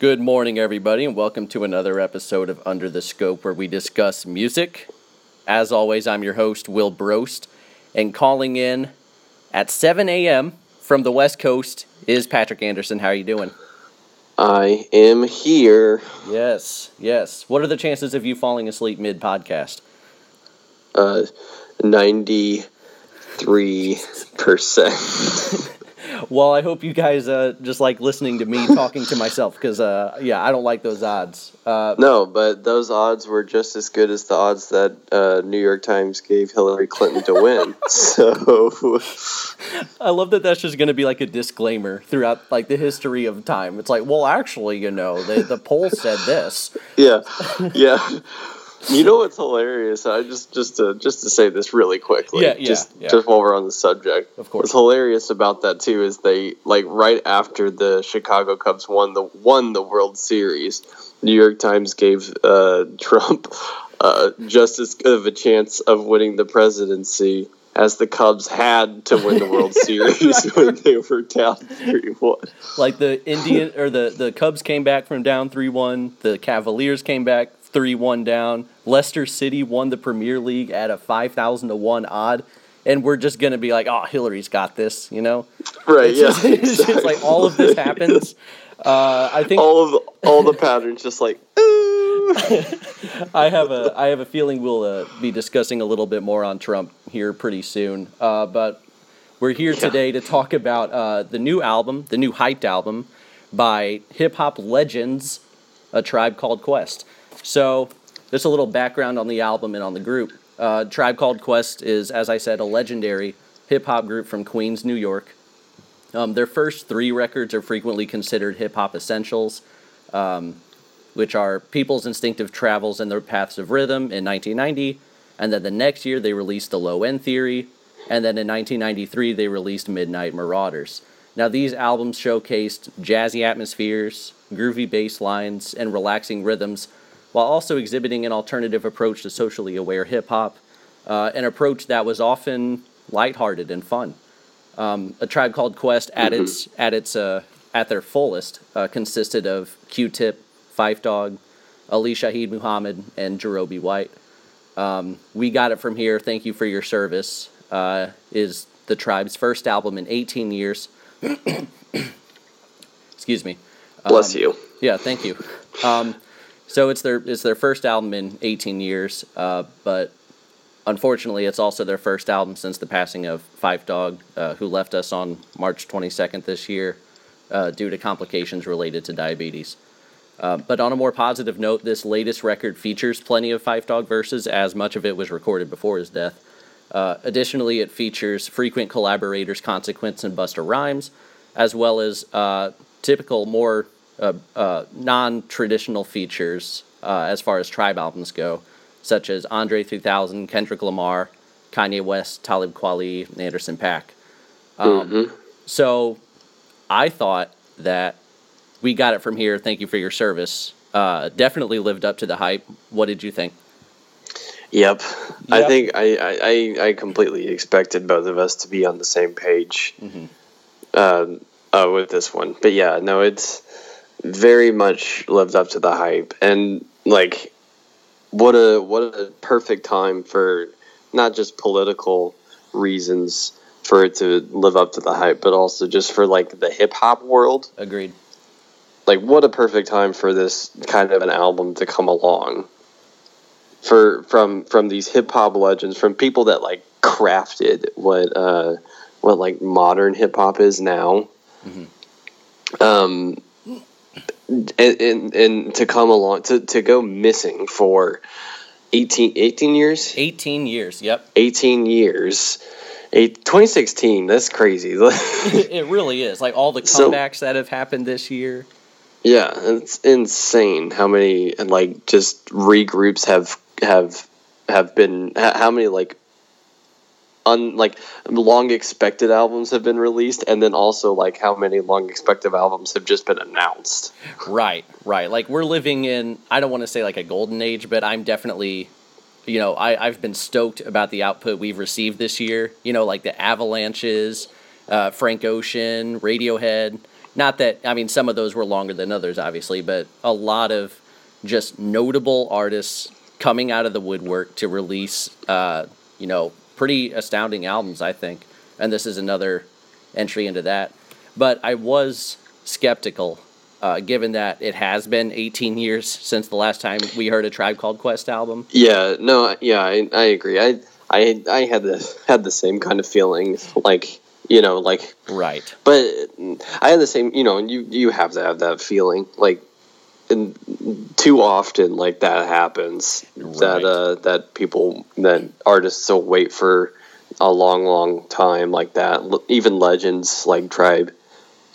Good morning, everybody, and welcome to another episode of Under the Scope where we discuss music. As always, I'm your host, Will Brost, and calling in at 7 a.m. from the West Coast is Patrick Anderson. How are you doing? I am here. Yes, yes. What are the chances of you falling asleep mid podcast? Uh, 93%. Well, I hope you guys uh, just like listening to me talking to myself because, uh, yeah, I don't like those odds. Uh, no, but those odds were just as good as the odds that uh, New York Times gave Hillary Clinton to win. so I love that that's just going to be like a disclaimer throughout like the history of time. It's like, well, actually, you know, the the poll said this. yeah, yeah. You know what's hilarious? I just just to just to say this really quickly. Yeah, yeah, just yeah. just while we're on the subject. Of course. What's hilarious about that too is they like right after the Chicago Cubs won the won the World Series, New York Times gave uh, Trump uh, just as good of a chance of winning the presidency as the Cubs had to win the World Series when they were down three one. Like the Indian or the the Cubs came back from down three one. The Cavaliers came back three one down. Leicester City won the Premier League at a five thousand to one odd. And we're just gonna be like, oh, Hillary's got this, you know? Right? It's yeah. just, it's just like all of this happens. Uh, I think all of the, all the patterns just like. I have a I have a feeling we'll uh, be discussing a little bit more on Trump here pretty soon. Uh, but we're here today to talk about uh, the new album, the new hyped album by hip hop legends, A Tribe Called Quest. So, just a little background on the album and on the group. Uh, Tribe Called Quest is, as I said, a legendary hip hop group from Queens, New York. Um, their first three records are frequently considered hip hop essentials which are People's Instinctive Travels and Their Paths of Rhythm in 1990. And then the next year, they released The Low End Theory. And then in 1993, they released Midnight Marauders. Now, these albums showcased jazzy atmospheres, groovy bass lines, and relaxing rhythms, while also exhibiting an alternative approach to socially aware hip hop, uh, an approach that was often lighthearted and fun. Um, a tribe called Quest at its at its uh, at their fullest uh, consisted of Q-Tip, Phife Dawg, Ali Shaheed Muhammad, and Jarobi White. Um, we got it from here. Thank you for your service. Uh, is the tribe's first album in 18 years. Excuse me. Bless you. Yeah, thank you. Um, so it's their it's their first album in 18 years, uh, but unfortunately, it's also their first album since the passing of Phife Dawg, uh, who left us on March 22nd this year uh, due to complications related to diabetes. Uh, but on a more positive note, this latest record features plenty of Phife Dawg verses, as much of it was recorded before his death. Uh, additionally, it features frequent collaborators Consequence and Busta Rhymes, as well as uh, typical, more non traditional features uh, as far as tribe albums go, such as Andre 3000, Kendrick Lamar, Kanye West, Talib Kweli, and Anderson .Paak. Um, So I thought that we got it from here. Thank you for your service. Uh, definitely lived up to the hype. What did you think? Yep. I think I, I, I- completely expected both of us to be on the same page uh, uh, with this one. But yeah, no, it's very much lived up to the hype. And like, what a what a perfect time for not just political reasons for it to live up to the hype, but also just for like the hip hop world. Agreed. like what a perfect time for this kind of an album to come along for from from these hip hop legends from people that like crafted what uh what like modern hip hop is now um and, and and to come along to to go missing for 18 18 years 18 years. Yep. 18 years Eight, 2016 that's crazy it really is. Like all the So- comebacks that have happened this year. Yeah, it's insane how many like just regroups have have have been how many like un like long expected albums have been released and then also like how many long expected albums have just been announced. Right, right. Like we're living in I don't want to say like a golden age, but I'm definitely you know, I, I've been stoked about the output we've received this year. You know, like the Avalanches, uh, Frank Ocean, Radiohead, not that I mean some of those were longer than others, obviously, but a lot of just notable artists coming out of the woodwork to release, uh, you know, pretty astounding albums, I think. And this is another entry into that. But I was skeptical, uh, given that it has been 18 years since the last time we heard a Tribe Called Quest album. Yeah, no, yeah, I, I agree. I, I, I had the had the same kind of feeling, like you know, like right. But I had the same, you know, you you have to have that feeling, like, and too often, like that happens. Right. That uh, that people that artists will wait for a long, long time like that. Even legends like Tribe,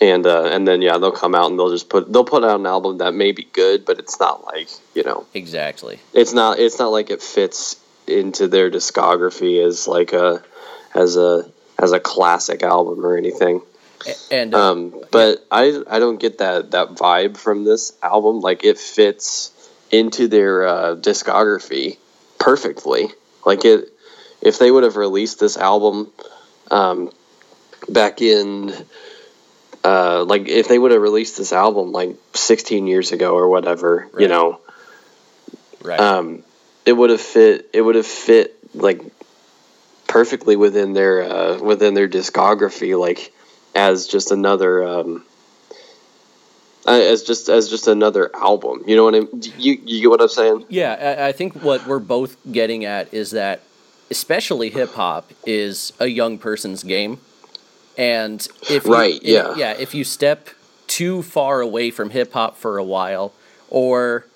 and uh, and then yeah, they'll come out and they'll just put they'll put out an album that may be good, but it's not like you know exactly. It's not it's not like it fits into their discography as like a as a as a classic album or anything. And uh, um, but yeah. I I don't get that that vibe from this album. Like it fits into their uh, discography perfectly. Like it, if they would have released this album um, back in, uh, like if they would have released this album like 16 years ago or whatever, right. you know, right. um, it would have fit. It would have fit like perfectly within their uh, within their discography, like as just another um, uh, as just as just another album. You know what I mean? You you get what I'm saying? Yeah, I, I think what we're both getting at is that especially hip hop is a young person's game, and if you, right, yeah, if, yeah, if you step too far away from hip hop for a while, or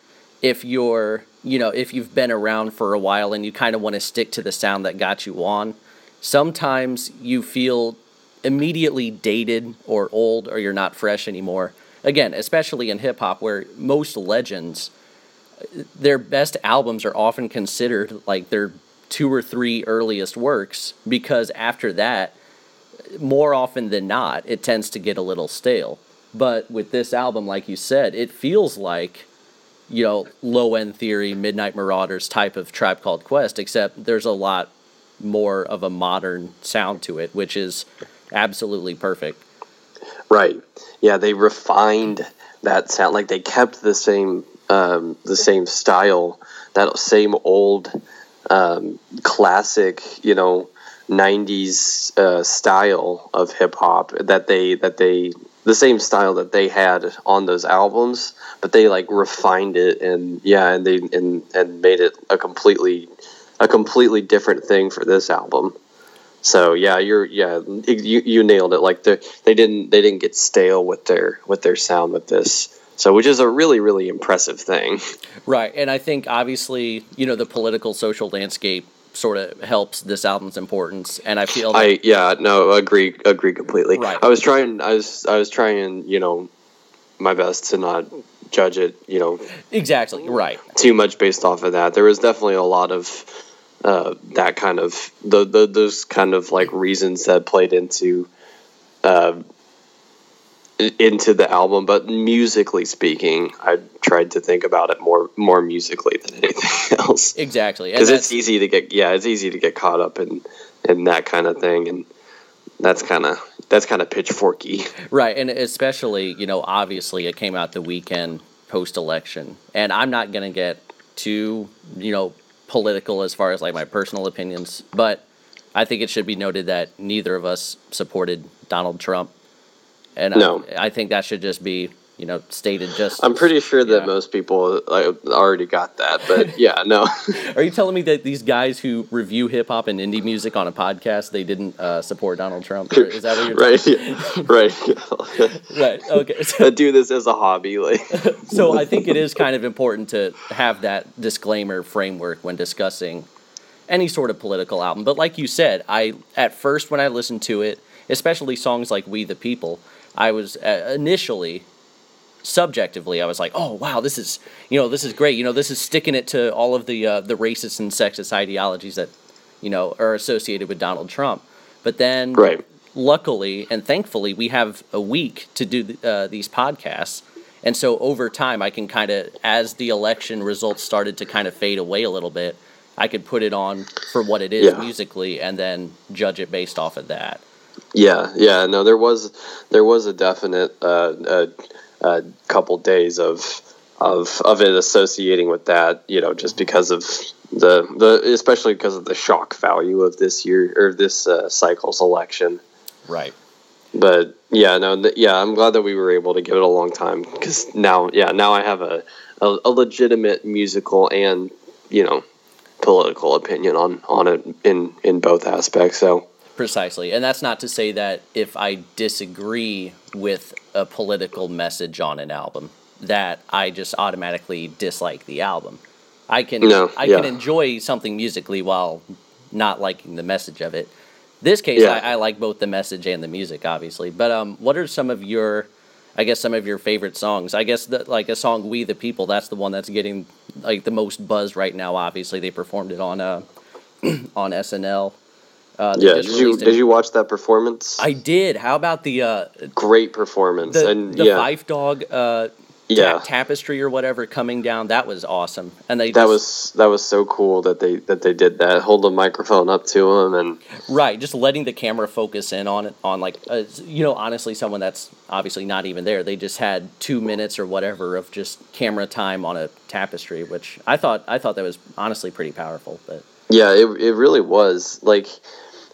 if you're you know if you've been around for a while and you kind of want to stick to the sound that got you on, sometimes you feel immediately dated or old or you're not fresh anymore again, especially in hip hop, where most legends, their best albums are often considered like their two or three earliest works because after that, more often than not, it tends to get a little stale. But with this album, like you said, it feels like, you know, low end theory, Midnight Marauders type of Tribe Called Quest, except there's a lot more of a modern sound to it, which is absolutely perfect. Right. Yeah, they refined that sound. Like they kept the same um, the same style, that same old um, classic, you know, '90s uh, style of hip hop that they that they the same style that they had on those albums, but they like refined it and yeah, and they and and made it a completely a completely different thing for this album. So yeah, you're yeah you, you nailed it. Like they they didn't they didn't get stale with their with their sound with this. So which is a really really impressive thing. Right, and I think obviously you know the political social landscape sort of helps this album's importance, and I feel I yeah no agree agree completely. Right. I was trying I was I was trying you know my best to not judge it you know exactly right too much based off of that. There was definitely a lot of uh, that kind of the, the, those kind of like reasons that played into uh, into the album. But musically speaking, I tried to think about it more more musically than anything else. Exactly, because it's easy to get yeah, it's easy to get caught up in in that kind of thing, and that's kind of that's kind of pitchforky, right? And especially you know, obviously, it came out the weekend post election, and I'm not gonna get too you know political as far as like my personal opinions, but I think it should be noted that neither of us supported Donald Trump, and no. I, I think that should just be you know stated just i'm pretty sure that yeah. most people already got that but yeah no are you telling me that these guys who review hip-hop and indie music on a podcast they didn't uh, support donald trump is that what you're right yeah. right right okay so, do this as a hobby like so i think it is kind of important to have that disclaimer framework when discussing any sort of political album but like you said i at first when i listened to it especially songs like we the people i was uh, initially subjectively, I was like, oh wow, this is you know this is great. You know, this is sticking it to all of the uh, the racist and sexist ideologies that you know are associated with Donald Trump. But then, right. luckily and thankfully, we have a week to do uh, these podcasts. And so over time, I can kind of, as the election results started to kind of fade away a little bit, I could put it on for what it is yeah. musically and then judge it based off of that. Yeah, yeah, no, there was there was a definite uh, a, a couple days of of of it associating with that, you know, just because of the the especially because of the shock value of this year or this uh, cycle's election. Right. But yeah, no, th- yeah, I'm glad that we were able to give it a long time because now, yeah, now I have a, a a legitimate musical and you know political opinion on on it in in both aspects. So Precisely. And that's not to say that if I disagree with a political message on an album, that I just automatically dislike the album. I can No, I yeah. can enjoy something musically while not liking the message of it. This case Yeah. I, I like both the message and the music, obviously. But um what are some of your I guess some of your favorite songs. I guess that like a song "We the People." That's the one that's getting like the most buzz right now. Obviously, they performed it on uh on SNL. Uh, yeah, did you did you watch that performance? I did. How about the uh, Great performance, the and the yeah, Phife Dawg uh, yeah, tapestry or whatever coming down? That was awesome. And they that just, was that was so cool that they that they did that. Hold the microphone up to him, and right. Just letting the camera focus in on it on like uh, you know honestly someone that's obviously not even there. They just had two minutes or whatever of just camera time on a tapestry, which I thought I thought that was honestly pretty powerful. But Yeah, it, it really was like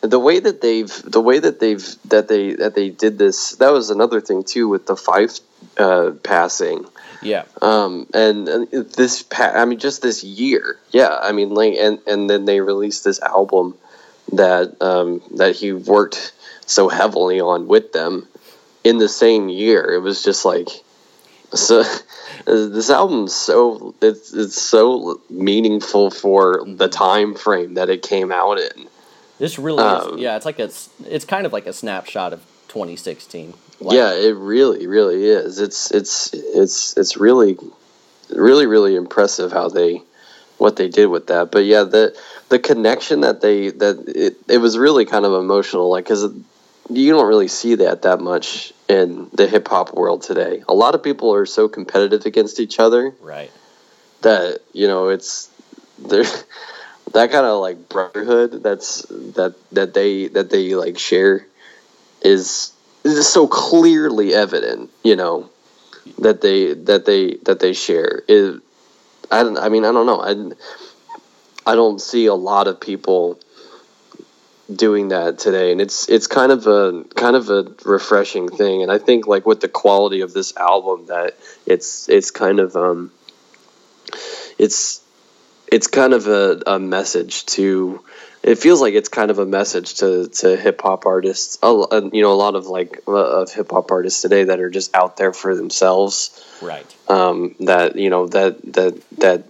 the way that they've the way that they've that they that they did this. That was another thing too with the Phife uh, passing. yeah, Um, and, and this pa- I mean just this year. Yeah, I mean like and and then they released this album that um, that he worked so heavily on with them in the same year. It was just like so this album's so it's it's so meaningful for the time frame that it came out in. This really Um, is. Yeah, it's like a it's kind of like a snapshot of 2016. Like, yeah, it really really is. It's it's it's it's really really really impressive how they what they did with that. But yeah, the the connection that they that it, it was really kind of emotional like cuz you don't really see that that much in the hip hop world today. A lot of people are so competitive against each other right. that you know it's there that kind of like brotherhood that's that that they that they like share is is so clearly evident you know that they that they that they share. Is I don't I mean I don't know. I I don't see a lot of people doing that today and it's it's kind of a kind of a refreshing thing and I think like with the quality of this album that it's it's kind of um it's it's kind of a, a message to it feels like it's kind of a message to, to hip hop artists a, you know a lot of like uh, of hip hop artists today that are just out there for themselves Right. um, that you know that that that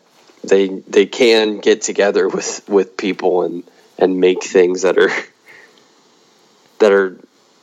they they can get together with with people and and make things that are that are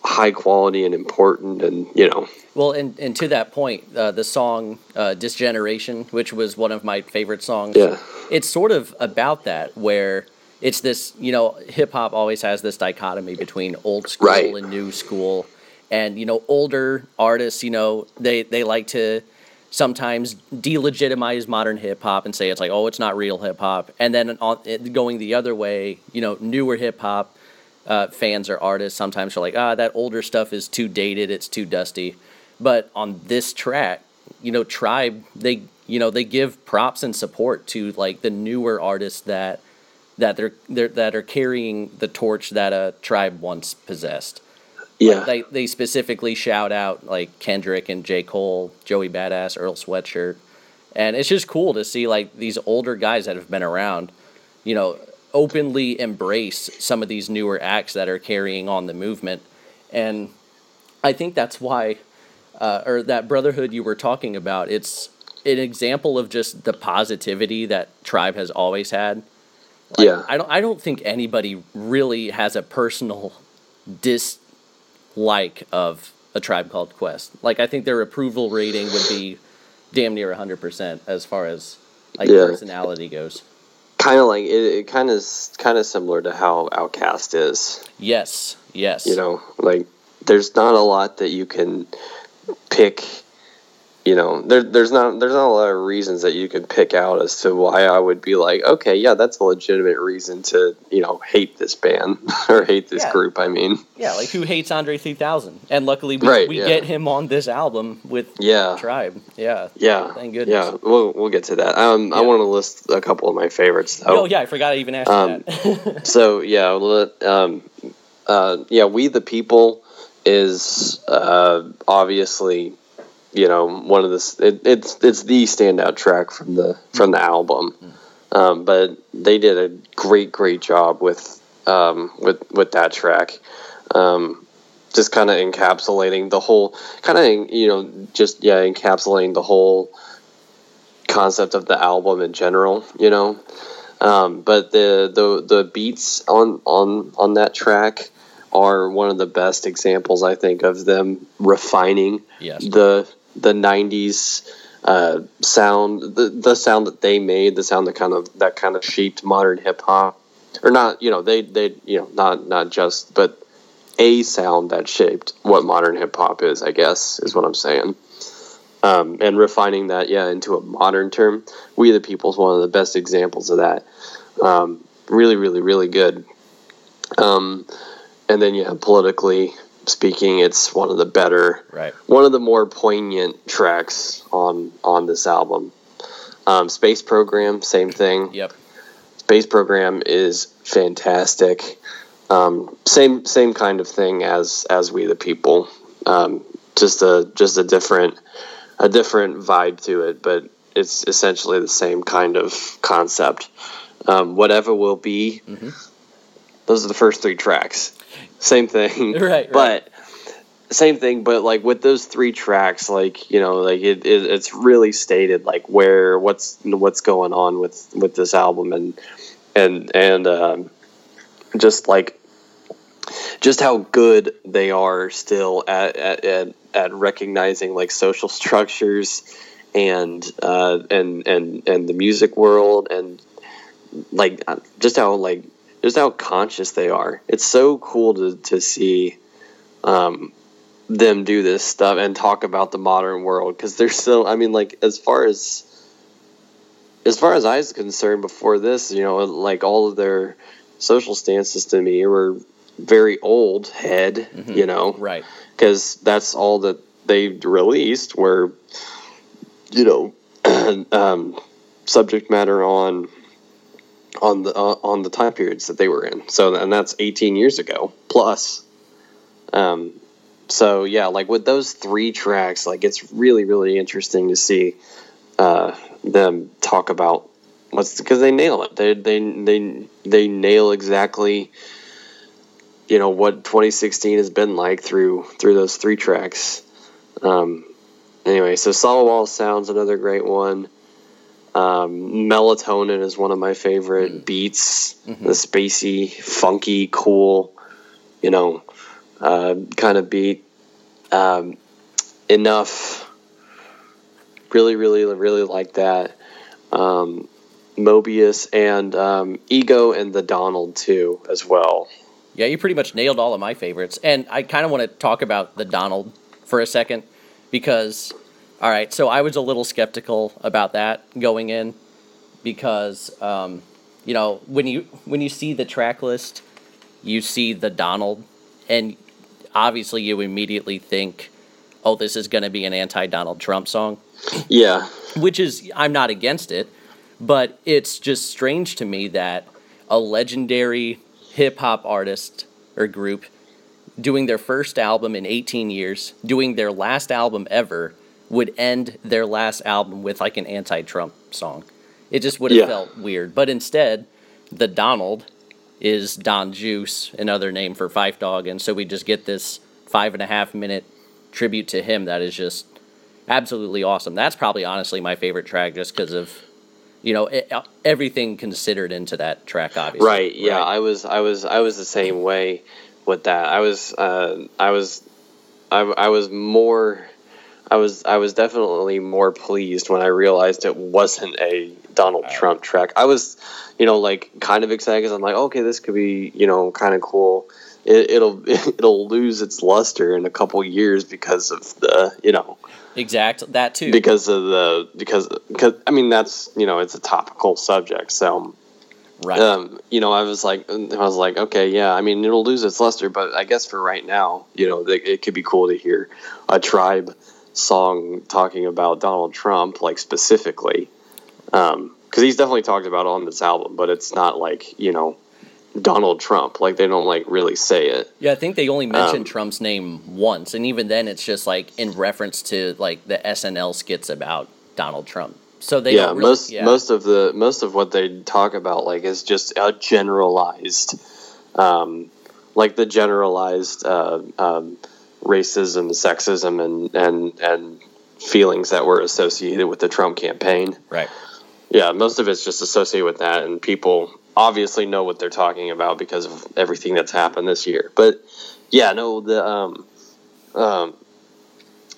high quality and important and you know Well, and, and to that point, uh, the song uh, Disgeneration, which was one of my favorite songs, Yeah. it's sort of about that, where it's this, you know, hip hop always has this dichotomy between old school Right. and new school. And, you know, older artists, you know, they, they like to sometimes delegitimize modern hip hop and say it's like, oh, it's not real hip hop. And then on, it, going the other way, you know, newer hip hop uh, fans or artists sometimes are like, ah, that older stuff is too dated, it's too dusty. But on this track, you know, Tribe, they you know they give props and support to like the newer artists that that they're, they're that are carrying the torch that a Tribe once possessed. yeah. They they specifically shout out like Kendrick and J. Cole, Joey Badass, Earl Sweatshirt, and it's just cool to see like these older guys that have been around, you know, openly embrace some of these newer acts that are carrying on the movement, and I think that's why, uh, or that brotherhood you were talking about. It's an example of just the positivity that Tribe has always had. Like, yeah I don't. I don't think anybody really has a personal dislike of a tribe called Quest. Like I think their approval rating would be damn near hundred percent as far as like Yeah. personality goes. kind of like it, it kind of kind of similar to how OutKast is. Yes. Yes. You know, like there's not a lot that you can pick you know, there, there's not there's not a lot of reasons that you could pick out as to why I would be like, okay, yeah, that's a legitimate reason to you know hate this band or hate this Yeah. group. I mean, Yeah, like who hates Andre 3000? And luckily we, Right, we yeah. get him on this album with yeah, Tribe. Yeah. yeah, Thank goodness. yeah. We'll we'll get to that. Um, I want to list a couple of my favorites though. Oh, yeah, I forgot I even asked Um, you that. So yeah, um, uh, yeah, we the people is uh, obviously you know one of the it, it's it's the standout track from the from the album, um, but they did a great great job with um, with with that track. Um, just kind of encapsulating the whole kind of you know just yeah encapsulating the whole concept of the album in general you know um, but the, the the beats on on on that track are one of the best examples I think of them refining yes. the the 90s uh, sound the, the sound that they made the sound that kind of that kind of shaped modern hip hop. Or not you know they they you know not not just but a sound that shaped what modern hip hop is I guess is what I'm saying. Um, and refining that yeah into a modern term. We the people is one of the best examples of that. Um, really really really good. Um, and then yeah politically speaking it's one of the better Right. one of the more poignant tracks on on this album. Um, Space Program, same thing. Yep. Space Program is fantastic. Um, same same kind of thing as as We the People. Um, just a just a different a different vibe to it, but it's essentially the same kind of concept. Um, Whatever will be. Those are the first three tracks. Same thing. Right, right. But same thing, but like with those three tracks, like you know, like it, it it's really stated like where what's what's going on with with this album and and and um, just like just how good they are still at at, at, at recognizing like social structures and uh, and and and the music world and like uh, just how like just how conscious they are. It's so cool to to see um, them do this stuff and talk about the modern world because they're so. I mean, like as far as as far as I was concerned before this, you know, like all of their social stances to me were very old head, you know, Right. because that's all that they released were, you know, um, subject matter on on the uh, on the time periods that they were in. So and that's 18 years ago plus. Um, so yeah, like with those three tracks, like it's really really interesting to see uh, them talk about what's because they nail it. They they they they nail exactly you know what 2016 has been like through through those three tracks. Um, anyway, so Solid Wall Sounds another great one. Um, Melatonin is one of my favorite beats. The spacey, funky, cool, you know, uh, kind of beat. Um, enough. Really, really, really like that. Um, Mobius and um, Ego and the Donald too as well. Yeah, you pretty much nailed all of my favorites. And I kind of want to talk about the Donald for a second because, all right, so I was a little skeptical about that going in because, um, you know, when you when you see the track list, you see the Donald, and obviously you immediately think, oh, this is going to be an anti-Donald Trump song. Yeah, which is I'm not against it, but it's just strange to me that a legendary hip hop artist or group doing their first album in 18 years, doing their last album ever, would end their last album with like an anti-Trump song. It just would have Yeah. felt weird. But instead, the Donald is Don Juice, another name for Phife Dawg, and so we just get this five and a half minute tribute to him that is just absolutely awesome. That's probably honestly my favorite track, just because of you know e everything considered into that track. Obviously, right. Yeah, I was, I was, I was the same way with that. I was, uh, I was, I, I was more, I was, I was definitely more pleased when I realized it wasn't a Donald Trump track. I was, you know, like kind of excited because I'm like, okay, this could be, you know, kind of cool. It, it'll, it'll lose its luster in a couple years because of the, you know, Exact that too. because of the because because I mean that's you know it's a topical subject so right. um, you know I was like I was like okay yeah I mean it'll lose its luster but I guess for right now you know it, it could be cool to hear a tribe song talking about Donald Trump like specifically because he's definitely talked about on this album but it's not like you know Donald Trump like they don't like really say it yeah, I think they only mentioned um, Trump's name once, and even then, it's just like in reference to like the SNL skits about Donald Trump. So they yeah really, most yeah. most of the most of what they talk about like is just a generalized um, like the generalized uh, um, racism sexism and and and feelings that were associated with the Trump campaign. Right. yeah most of it's just associated with that and people obviously know what they're talking about because of everything that's happened this year. But yeah no the um um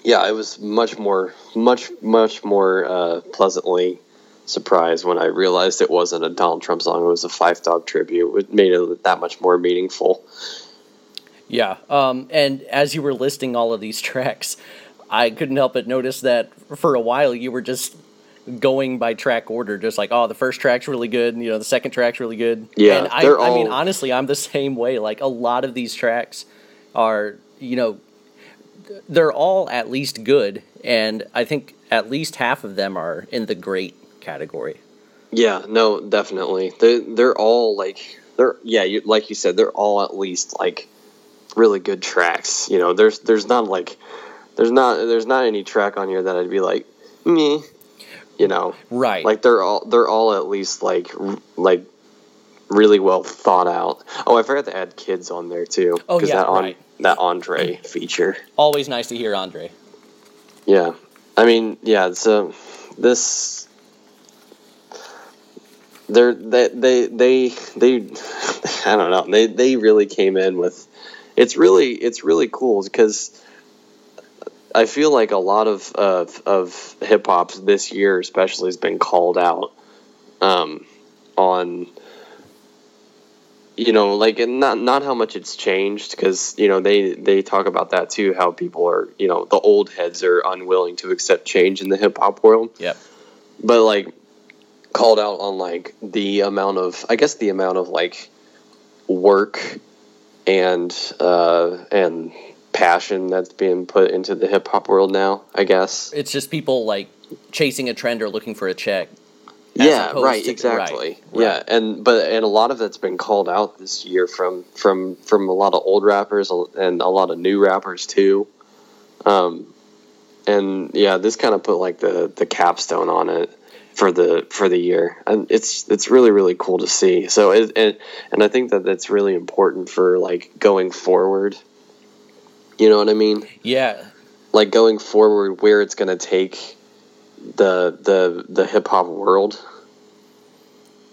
yeah i was much more much much more uh, pleasantly surprised when i realized it wasn't a donald trump song it was a Phife Dawg tribute. It made it that much more meaningful Yeah. Um, and as you were listing all of these tracks, I couldn't help but notice that for a while you were just going by track order, just like, oh, the first track's really good, and, you know, the second track's really good. Yeah, And I, they're I mean, honestly, I'm the same way. Like, a lot of these tracks are, you know, they're all at least good, and I think at least half of them are in the great category. Yeah, no, definitely. They they're all like they're yeah, you, like you said, they're all at least like really good tracks. You know, there's there's not like there's not there's not any track on here that I'd be like me. You know, Right. like they're all they're all at least like like really well thought out. Oh, I forgot to add kids on there too. Oh, yeah, that on right. that Andre feature. Always nice to hear Andre. Yeah, I mean, yeah. So this, they're they they they they, I don't know. They they really came in with. It's really it's really cool because I feel like a lot of of, of hip hop this year, especially, has been called out um, on you know like and not not how much it's changed because you know they they talk about that too how people are you know the old heads are unwilling to accept change in the hip hop world Yep. but like called out on like the amount of I guess the amount of like work and uh and passion that's being put into the hip hop world now I guess It's just people like chasing a trend or looking for a check. yeah right to- exactly right, yeah right. and but and a lot of that's been called out this year from from from a lot of old rappers and a lot of new rappers too um and yeah this kind of put like the the capstone on it for the for the year. And it's it's really really cool to see. So it, and and i think that that's really important for like going forward. You know what i mean? Yeah. like going forward where it's going to take the the the hip hop world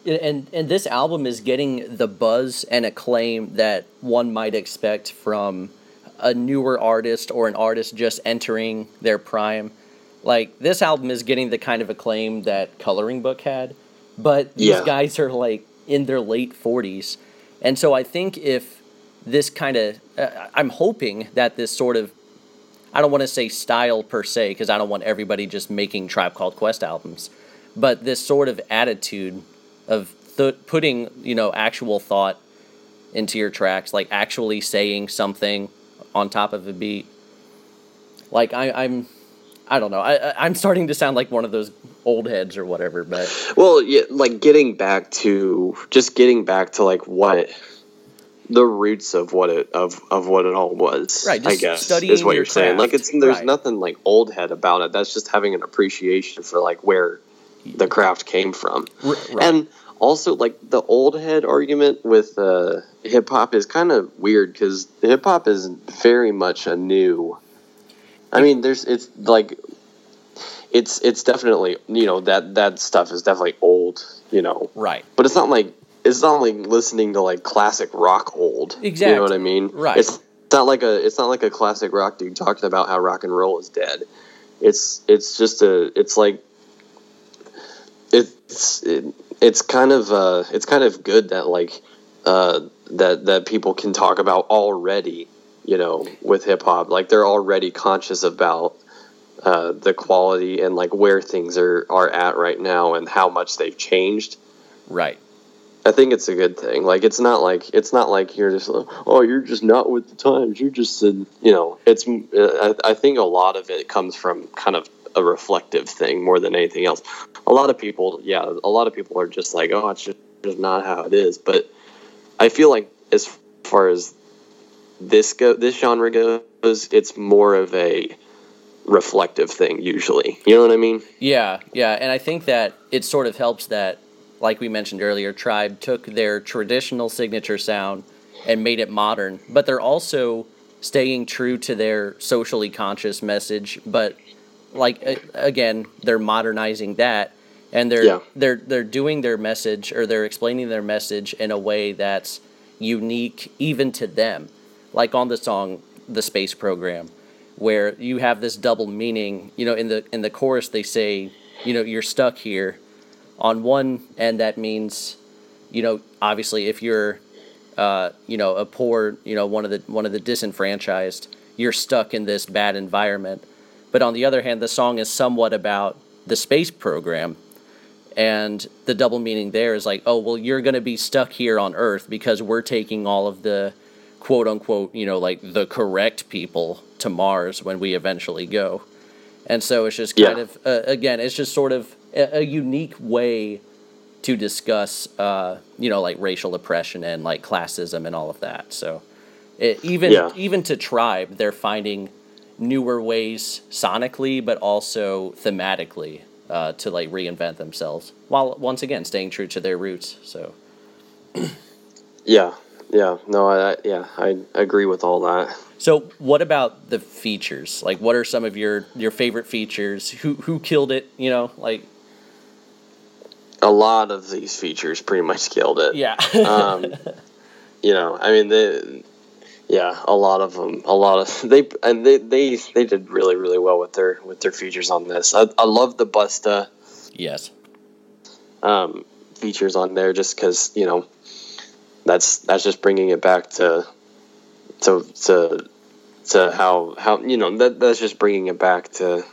and and this album is getting the buzz and acclaim that one might expect from a newer artist or an artist just entering their prime. Like this album is getting the kind of acclaim that Coloring Book had, but these Yeah. guys are like in their late 40s. And so I think if this kind of uh, I'm hoping that this sort of I don't want to say style per se because I don't want everybody just making Tribe Called Quest albums, but this sort of attitude of th- putting you know actual thought into your tracks, like actually saying something on top of a beat. Like I, I'm, I don't know. I, I- I'm starting to sound like one of those old heads or whatever, but Well, yeah, like getting back to just getting back to like what the roots of what it of of what it all was. Right, I just guess studying is what your you're saying. Like it's there's right. nothing like old head about it. That's just having an appreciation for like where the craft came from, right. and also like the old head argument with uh, hip hop is kind of weird because hip hop is very much a new. I mean, there's it's like it's it's definitely you know that that stuff is definitely old you know right. but it's not like it's not like listening to like classic rock old Exactly. you know what i mean Right. it's not like a it's not like a classic rock dude talking about how rock and roll is dead it's it's just a it's like it's it, it's kind of uh it's kind of good that like uh that that people can talk about already you know with hip hop like they're already conscious about uh, the quality and like where things are are at right now and how much they've changed. Right. I think it's a good thing. Like it's not like it's not like you're just like, oh you're just not with the times. You're just uh, you know it's. Uh, I, I think a lot of it comes from kind of a reflective thing more than anything else. A lot of people, yeah, a lot of people are just like, oh, it's just, just not how it is. But I feel like as far as this go this genre goes, it's more of a reflective thing usually. You know what I mean? Yeah, yeah, and I think that it sort of helps that, like we mentioned earlier, Tribe took their traditional signature sound and made it modern, but they're also staying true to their socially conscious message, but like again, they're modernizing that and they're yeah. they're they're doing their message or they're explaining their message in a way that's unique even to them. Like on the song The Space Program where you have this double meaning. You know, in the in the chorus they say, you know, you're stuck here. On one end, that means, you know, obviously if you're, uh, you know, a poor, you know, one of the one of the disenfranchised, you're stuck in this bad environment. But on the other hand, the song is somewhat about the space program. And the double meaning there is like, oh, well, you're going to be stuck here on Earth because we're taking all of the quote unquote, you know, like the correct people to Mars when we eventually go. And so it's just kind yeah. of, uh, again, it's just sort of a, a unique way to discuss, uh, you know, like racial oppression and like classism and all of that. So it, even yeah. even to Tribe, they're finding newer ways sonically, but also thematically uh, to like reinvent themselves while once again staying true to their roots. So. yeah, yeah, no, I, yeah, I agree with all that. So, what about the features? Like, what are some of your your favorite features? Who who killed it? You know, like a lot of these features pretty much killed it. Yeah. um, you know, I mean, they, yeah, a lot of them, a lot of they and they they they did really really well with their with their features on this. I I love the Busta. Yes. Um, features on there just because you know that's that's just bringing it back to to to to how how you know that that's just bringing it back to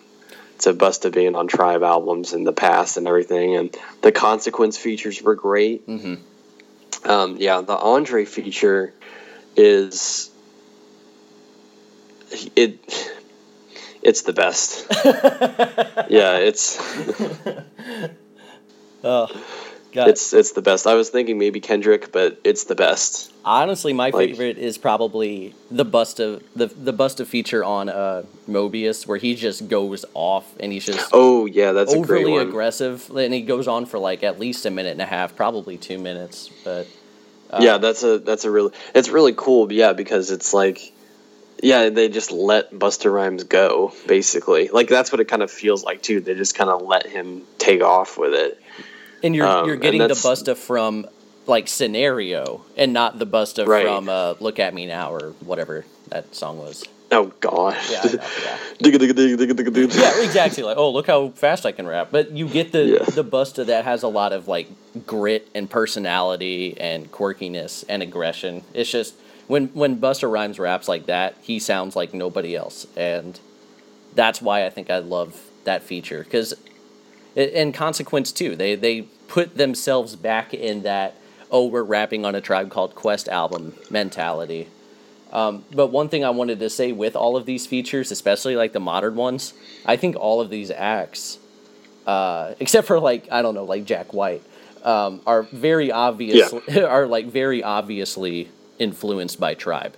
to Busta being on Tribe albums in the past and everything, and the consequence features were great. Mm-hmm. Um, yeah, the Andre feature is it. It's the best. yeah, it's. oh Got it's it. it's the best. I was thinking maybe Kendrick, but it's the best. Honestly, my like, favorite is probably the Busta the the Busta feature on uh, Mobius, where he just goes off and he's just oh yeah, that's overly aggressive, and he goes on for like at least a minute and a half, probably two minutes. But uh, yeah, that's a that's a really it's really cool. Yeah, because it's like yeah, they just let Busta Rhymes go, basically. Like that's what it kind of feels like too. They just kind of let him take off with it. And you're um, you're getting the Busta from like scenario and not the Busta right. from uh, "Look at Me Now" or whatever that song was. Oh gosh. Yeah, know, yeah. yeah, exactly. Like, oh, look how fast I can rap. But you get the yeah. the Busta that has a lot of like grit and personality and quirkiness and aggression. It's just when when Busta Rhymes raps like that, he sounds like nobody else, and that's why I think I love that feature because and consequence too. They they put themselves back in that oh we're rapping on a tribe called Quest album mentality. Um, but one thing I wanted to say with all of these features, especially like the modern ones, I think all of these acts, uh, except for like I don't know like Jack White, um, are very obvious yeah. are like very obviously influenced by Tribe.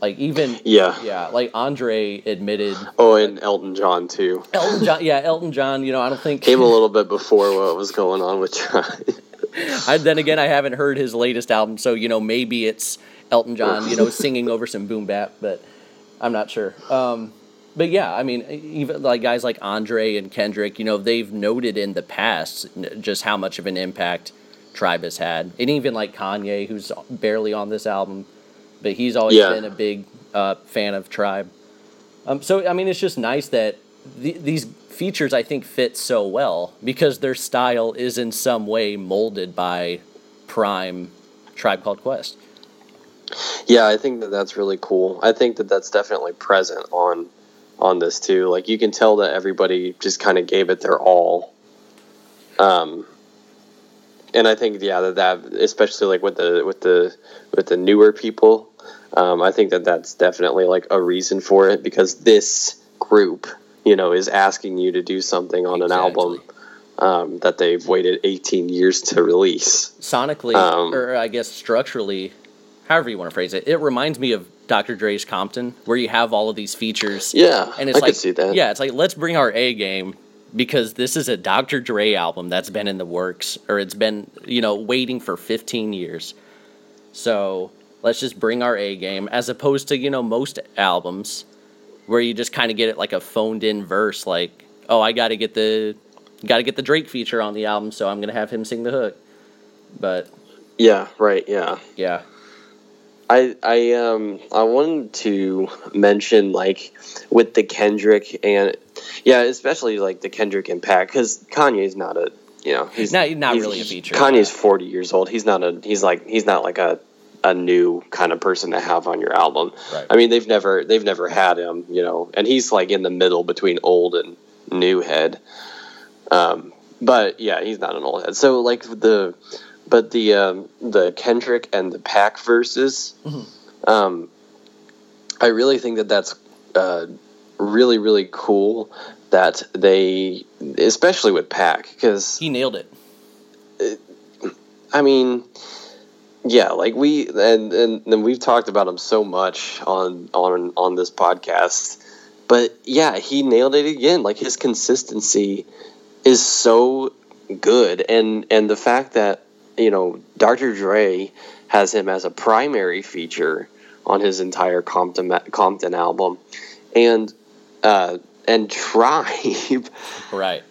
Like even yeah yeah like Andre admitted. Oh, and Elton John too. Elton John, yeah, Elton John. You know, I don't think came a little bit before what was going on with John. I, then again, I haven't heard his latest album, so you know maybe it's Elton John, you know, singing over some boom bap, but I'm not sure. Um, but yeah, I mean, even like guys like Andre and Kendrick, you know, they've noted in the past just how much of an impact Tribe has had, and even like Kanye, who's barely on this album but he's always yeah. been a big uh, fan of Tribe. Um, so I mean, it's just nice that th- these features I think fit so well because their style is in some way molded by Prime Tribe Called Quest. Yeah, I think that that's really cool. I think that that's definitely present on on this too. Like you can tell that everybody just kind of gave it their all. Um, and I think yeah that that especially like with the with the with the newer people, um, I think that that's definitely like a reason for it because this group you know is asking you to do something on Exactly. an album um, that they've waited 18 years to release. Sonically, Um, or I guess structurally, however you want to phrase it, it reminds me of Dr. Dre's Compton, where you have all of these features. Yeah, and it's I like, could see that. yeah, it's like let's bring our A game because this is a Dr. Dre album that's been in the works, or it's been you know waiting for 15 years. So let's just bring our A game, as opposed to you know most albums where you just kind of get it like a phoned in verse, like oh I got to get the got to get the Drake feature on the album, so I'm gonna have him sing the hook. But Yeah, right. Yeah. yeah, I I um I wanted to mention like with the Kendrick and yeah, especially like the Kendrick and Paak because Kanye's not a you know he's Not- not he's- really a feature. Kanye's forty years old. He's not a he's like he's not like a a new kind of person to have on your album. Right. I mean they've never they've never had him you know and he's like in the middle between old and new head. Um, but yeah, he's not an old head. So like the but the um, the Kendrick and the Paak verses, um, I really think that that's uh, really really cool that they, especially with Paak, because he nailed it. I mean, yeah, like we and and then we've talked about him so much on on on this podcast, but yeah, he nailed it again. Like his consistency is so good, and and the fact that you know Dr. Dre has him as a primary feature on his entire Compton Compton album, and uh, and Tribe Right.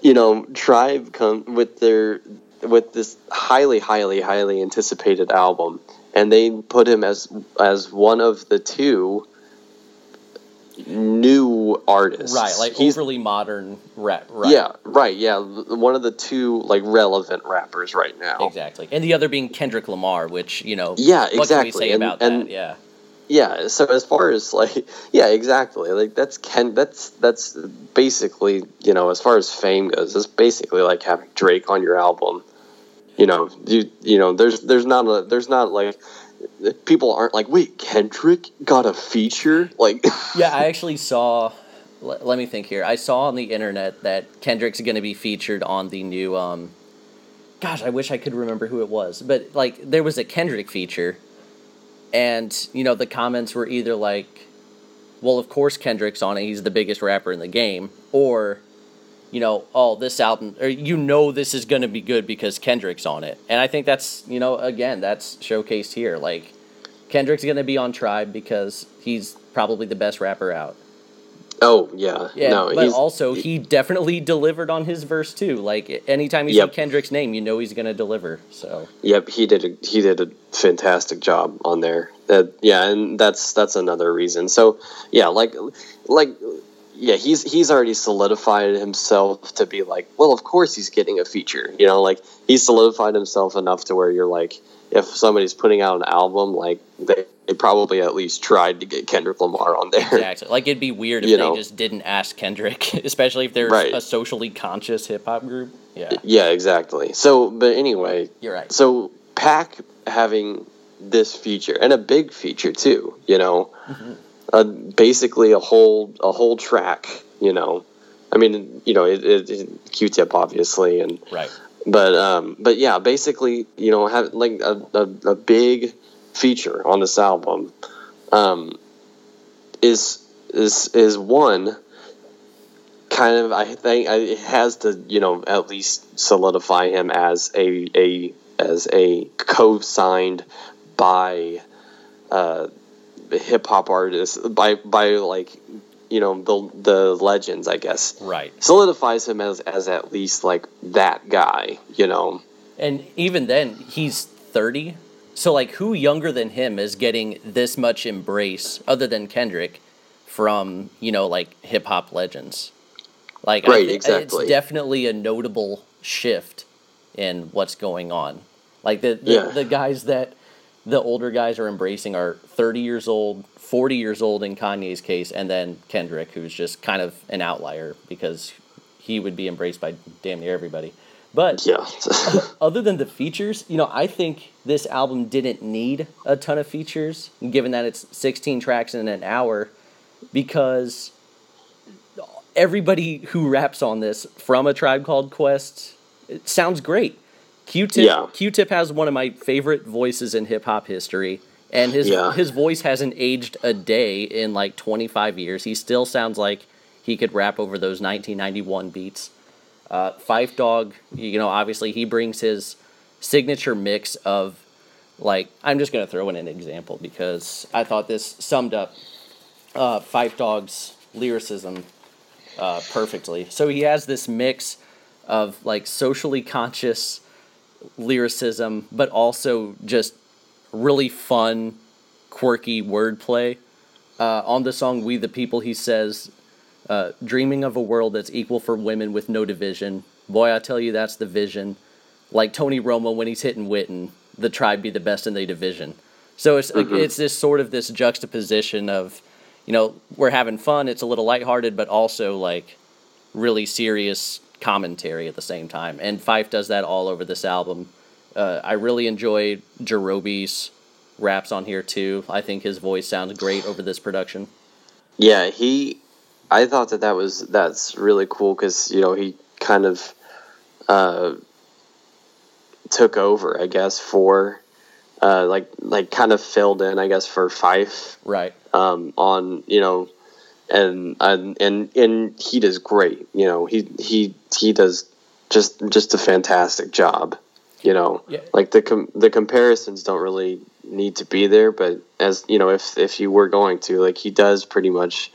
you know, Tribe come with their with this highly, highly, highly anticipated album, and they put him as as one of the two new artists. Right. Like he's overly modern rap. Right. yeah, right, yeah, one of the two like relevant rappers right now. Exactly. And the other being Kendrick Lamar, which, you know, Yeah, what can we exactly. say And- about and- that? Yeah. Yeah, so as far as like yeah, exactly. Like that's Ken that's that's basically, you know, as far as fame goes, it's basically like having Drake on your album. You know, you you know, there's there's not a there's not like people aren't like, "Wait, Kendrick got a feature?" Like Yeah, I actually saw. Let, let me think here. I saw on the internet that Kendrick's going to be featured on the new. um Gosh, I wish I could remember who it was, but like there was a Kendrick feature, and you know the comments were either like, "Well, of course Kendrick's on it. He's the biggest rapper in the game," or, you know, "Oh, this album," or you know this is going to be good because Kendrick's on it. And I think that's you know again that's showcased here. Like Kendrick's going to be on Tribe because he's probably the best rapper out. Oh, yeah. Yeah, no, but also he definitely delivered on his verse too. Like anytime you Yep. see Kendrick's name, you know he's gonna deliver. So Yep, he did a he did a fantastic job on there. That yeah, and that's that's another reason. So yeah, like like yeah, he's he's already solidified himself to be like, well, of course he's getting a feature. You know, like he's solidified himself enough to where you're like, if somebody's putting out an album, like they, they probably at least tried to get Kendrick Lamar on there. exactly, like it'd be weird if You they know. just didn't ask Kendrick, especially if they're Right. a socially conscious hip hop group. Yeah, Yeah, exactly. So, but anyway, you're right. so Paak having this feature and a big feature too, you know, mm-hmm. Uh, basically a whole a whole track, you know. I mean, you know, it, it, it Q-Tip obviously, and Right. but um, but yeah, basically, you know, have like a, a, a big feature on this album, um, is is is one kind of I think I, it has to you know at least solidify him as a a as a co-signed by uh, hip hop artists by by like you know the the legends I guess Right. solidifies him as as at least like that guy you know And even then, he's 30. So, like, who younger than him is getting this much embrace, other than Kendrick, from, you know, like hip hop legends? Like, I Right, thi- exactly. It's definitely a notable shift in what's going on. Like, the, the, Yeah. the guys that the older guys are embracing are 30 years old, 40 years old in Kanye's case, and then Kendrick, who's just kind of an outlier because he would be embraced by damn near everybody. But Yeah. other than the features, you know, I think this album didn't need a ton of features, given that it's 16 tracks in an hour, because everybody who raps on this from a tribe called Quest, it sounds great. Q-Tip, Yeah. Q-Tip has one of my favorite voices in hip hop history, and his Yeah. his voice hasn't aged a day in like 25 years. He still sounds like he could rap over those 1991 beats. Uh, Phife Dawg, you know, obviously he brings his signature mix of, like, I'm just going to throw in an example because I thought this summed up uh, Phife Dawg's lyricism uh, perfectly. So he has this mix of, like, socially conscious lyricism, but also just really fun, quirky wordplay. Uh, on the song We the People, he says, uh, dreaming of a world that's equal for women with no division. Boy, I tell you, that's the vision. Like Tony Romo when he's hitting Witten, the tribe be the best in their division. So it's like it's this sort of this juxtaposition of, you know, we're having fun. It's a little lighthearted, but also like really serious commentary at the same time. And Phife does that all over this album. Uh, I really enjoyed Jarobi's raps on here too. I think his voice sounds great over this production. Yeah, he. I thought that that was that's really cool because you know he kind of uh, took over, I guess, for uh, like like kind of filled in, I guess, for Phife Right. um, on you know, and and and and he does great. You know, he he he does just just a fantastic job. You know, Yeah. like the com- the comparisons don't really need to be there, but as you know, if if you were going to, like, he does pretty much,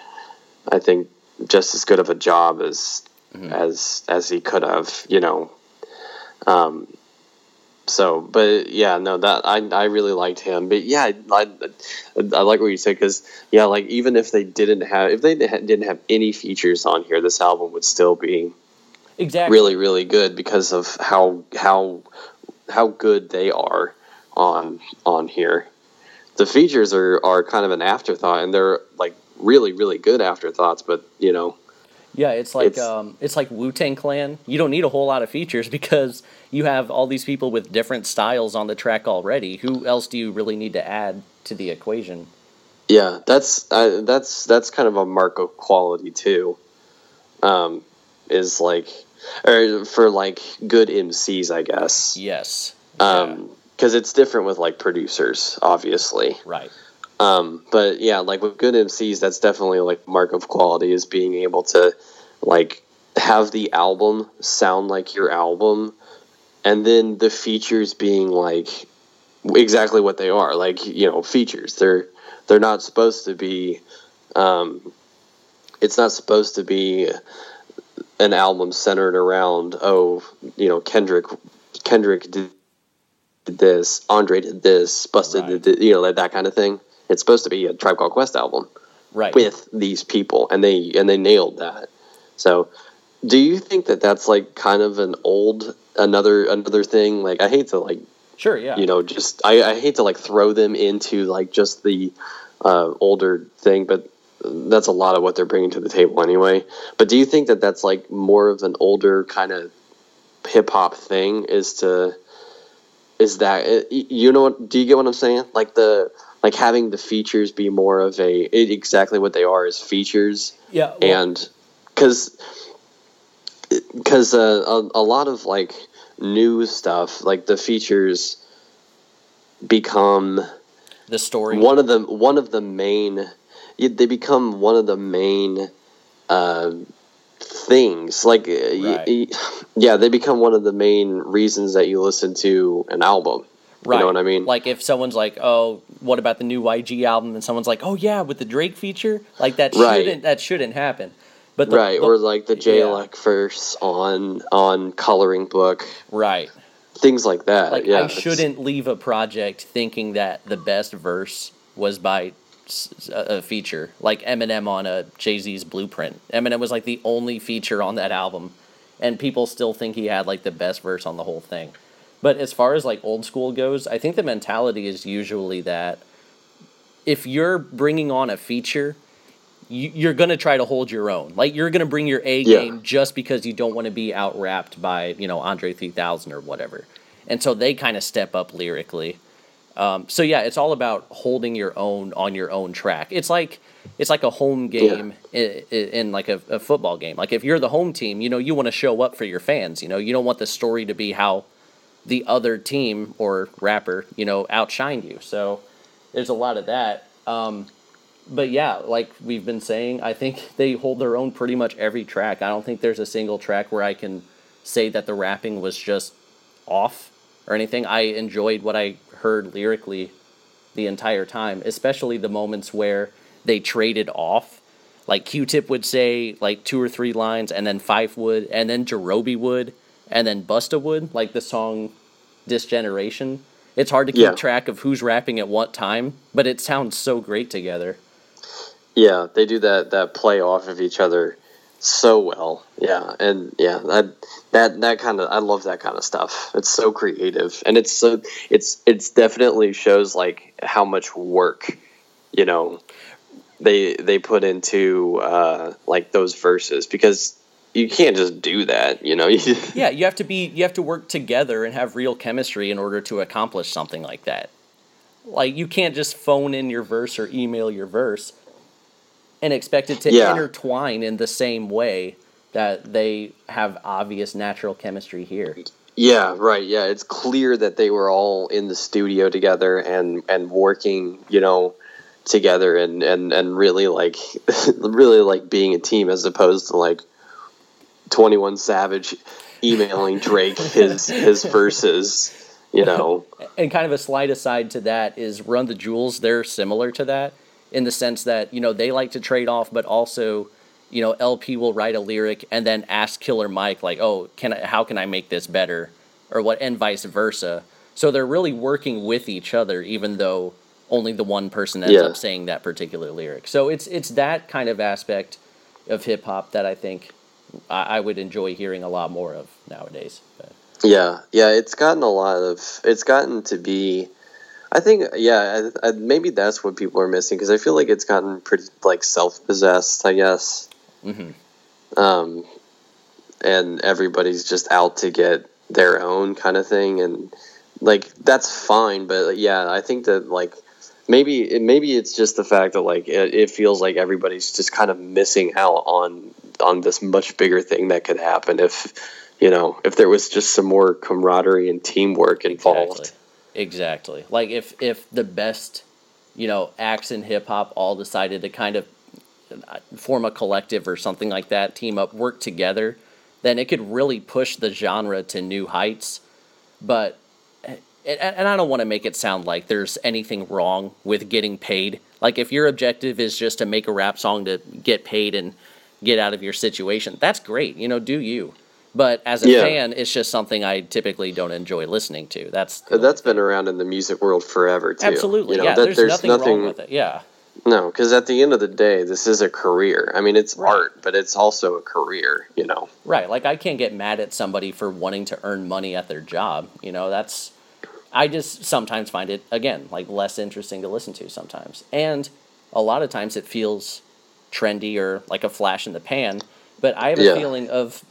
I think, just as good of a job as as as he could have. You know, um, so, but yeah, no, that I, I really liked him. But yeah, I, I, like what you said because yeah, like even if they didn't have if they didn't have any features on here, this album would still be Exactly. really really good because of how how how good they are on on here. The features are are kind of an afterthought, and they're like really really good afterthoughts. But you know, Yeah, it's like It's- um, it's like Wu Tang Clan. You don't need a whole lot of features because you have all these people with different styles on the track already. Who else do you really need to add to the equation? Yeah, that's uh, that's that's kind of a mark of quality too. Um, is like, or for like good MCs, I guess. Yes. Um, because it's different with like producers, obviously. Right. Um, but yeah, like with good MCs, that's definitely like mark of quality is being able to like have the album sound like your album, and then the features being like exactly what they are, like you know features. They're they're not supposed to be. Um, it's not supposed to be an album centered around oh you know Kendrick Kendrick did this, Andre did this, Busta Right. did you know that, that kind of thing. It's supposed to be a Tribe Called Quest album Right. with these people, and they and they nailed that. So, do you think that that's like kind of an old another another thing? Like I hate to like sure. Yeah. you know just I, I hate to like throw them into like just the uh, older thing, but that's a lot of what they're bringing to the table anyway. But do you think that that's like more of an older kind of hip hop thing? Is to is that you know what? Do you get what I'm saying? Like the like having the features be more of a it, exactly what they are is features yeah. well, and because because uh, a, a lot of like new stuff like the features become the story. one of the one of the main they become one of the main uh, things like uh, y- Right. y- yeah they become one of the main reasons that you listen to an album right. you know what i mean Like if someone's like, "Oh, what about the new YG album?" and someone's like, "Oh yeah, with the Drake feature," like that Right. shouldn't that shouldn't happen. But the, right the- or like the yeah. JLec verse on on coloring book right. things like that Like yeah I it's- shouldn't leave a project thinking that the best verse was by a feature like Eminem on a Jay Z's Blueprint. Eminem was like the only feature on that album, and people still think he had like the best verse on the whole thing. But as far as like old school goes, I think the mentality is usually that if you're bringing on a feature, you, you're going to try to hold your own. Like you're going to bring your A Yeah. game just because you don't want to be out rapped by, you know, Andre 3000 or whatever. And so they kind of step up lyrically. Um, so yeah, it's all about holding your own on your own track. It's like it's like a home game in, in like a, a football game. Like if you're the home team, you know you want to show up for your fans. You know you don't want the story to be how the other team or rapper you know outshined you. So there's a lot of that. Um, but yeah, like we've been saying, I think they hold their own pretty much every track. I don't think there's a single track where I can say that the rapping was just off or anything. I enjoyed what I heard lyrically the entire time, especially the moments where they traded off. Like Q Tip would say like two or three lines, and then Phife would, and then Jarobi would, and then Busta would, like the song Dis Generation. It's hard to keep Yeah. track of who's rapping at what time, but it sounds so great together. Yeah, they do that that play off of each other so well. Yeah, and yeah, that that that kind of I love that kind of stuff. It's so creative, and it's so it's it's definitely shows like how much work, you know, they they put into uh, like those verses because you can't just do that. You know, Yeah, you have to be you have to work together and have real chemistry in order to accomplish something like that. Like you can't just phone in your verse or email your verse and expect it to Yeah. intertwine in the same way that they have obvious natural chemistry here. Yeah, right. Yeah, it's clear that they were all in the studio together and and working, you know, together and and and really like really like being a team as opposed to like 21 Savage emailing Drake his his verses, you know. And kind of a slight aside to that is Run the Jewels, they're similar to that in the sense that, you know, they like to trade off, but also, you know, El-P will write a lyric and then ask Killer Mike, like, oh, can I, how can I make this better? Or what, and vice versa. So they're really working with each other, even though only the one person ends Yeah. up saying that particular lyric. So it's it's that kind of aspect of hip hop that I think I, I would enjoy hearing a lot more of nowadays. But. Yeah, yeah, it's gotten a lot of. It's gotten to be. I think, yeah, I, I, maybe that's what people are missing because I feel like it's gotten pretty like self-possessed. I guess, Mm-hmm. um, and everybody's just out to get their own kind of thing, and like that's fine. But yeah, I think that like maybe maybe it's just the fact that like it, it feels like everybody's just kind of missing out on on this much bigger thing that could happen if you know if there was just some more camaraderie and teamwork involved. Exactly. Exactly. Like if if the best, you know, acts in hip hop all decided to kind of uh, form a collective or something like that, team up, work together, then it could really push the genre to new heights. But and, and I don't want to make it sound like there's anything wrong with getting paid. Like if your objective is just to make a rap song to get paid and get out of your situation, that's great. You know, do you. But as a Yeah. fan, it's just something I typically don't enjoy listening to. That's Uh, That's been around in the music world forever too. absolutely You know, yeah. that there's, nothing, wrong with it. Yeah, No, because at the end of the day, this is a career. I mean, it's Right. art, but it's also a career. You know. right. Like I can't get mad at somebody for wanting to earn money at their job. You know, that's I just sometimes find it again like less interesting to listen to sometimes, and a lot of times it feels trendy or like a flash in the pan. But I have a Yeah. feeling of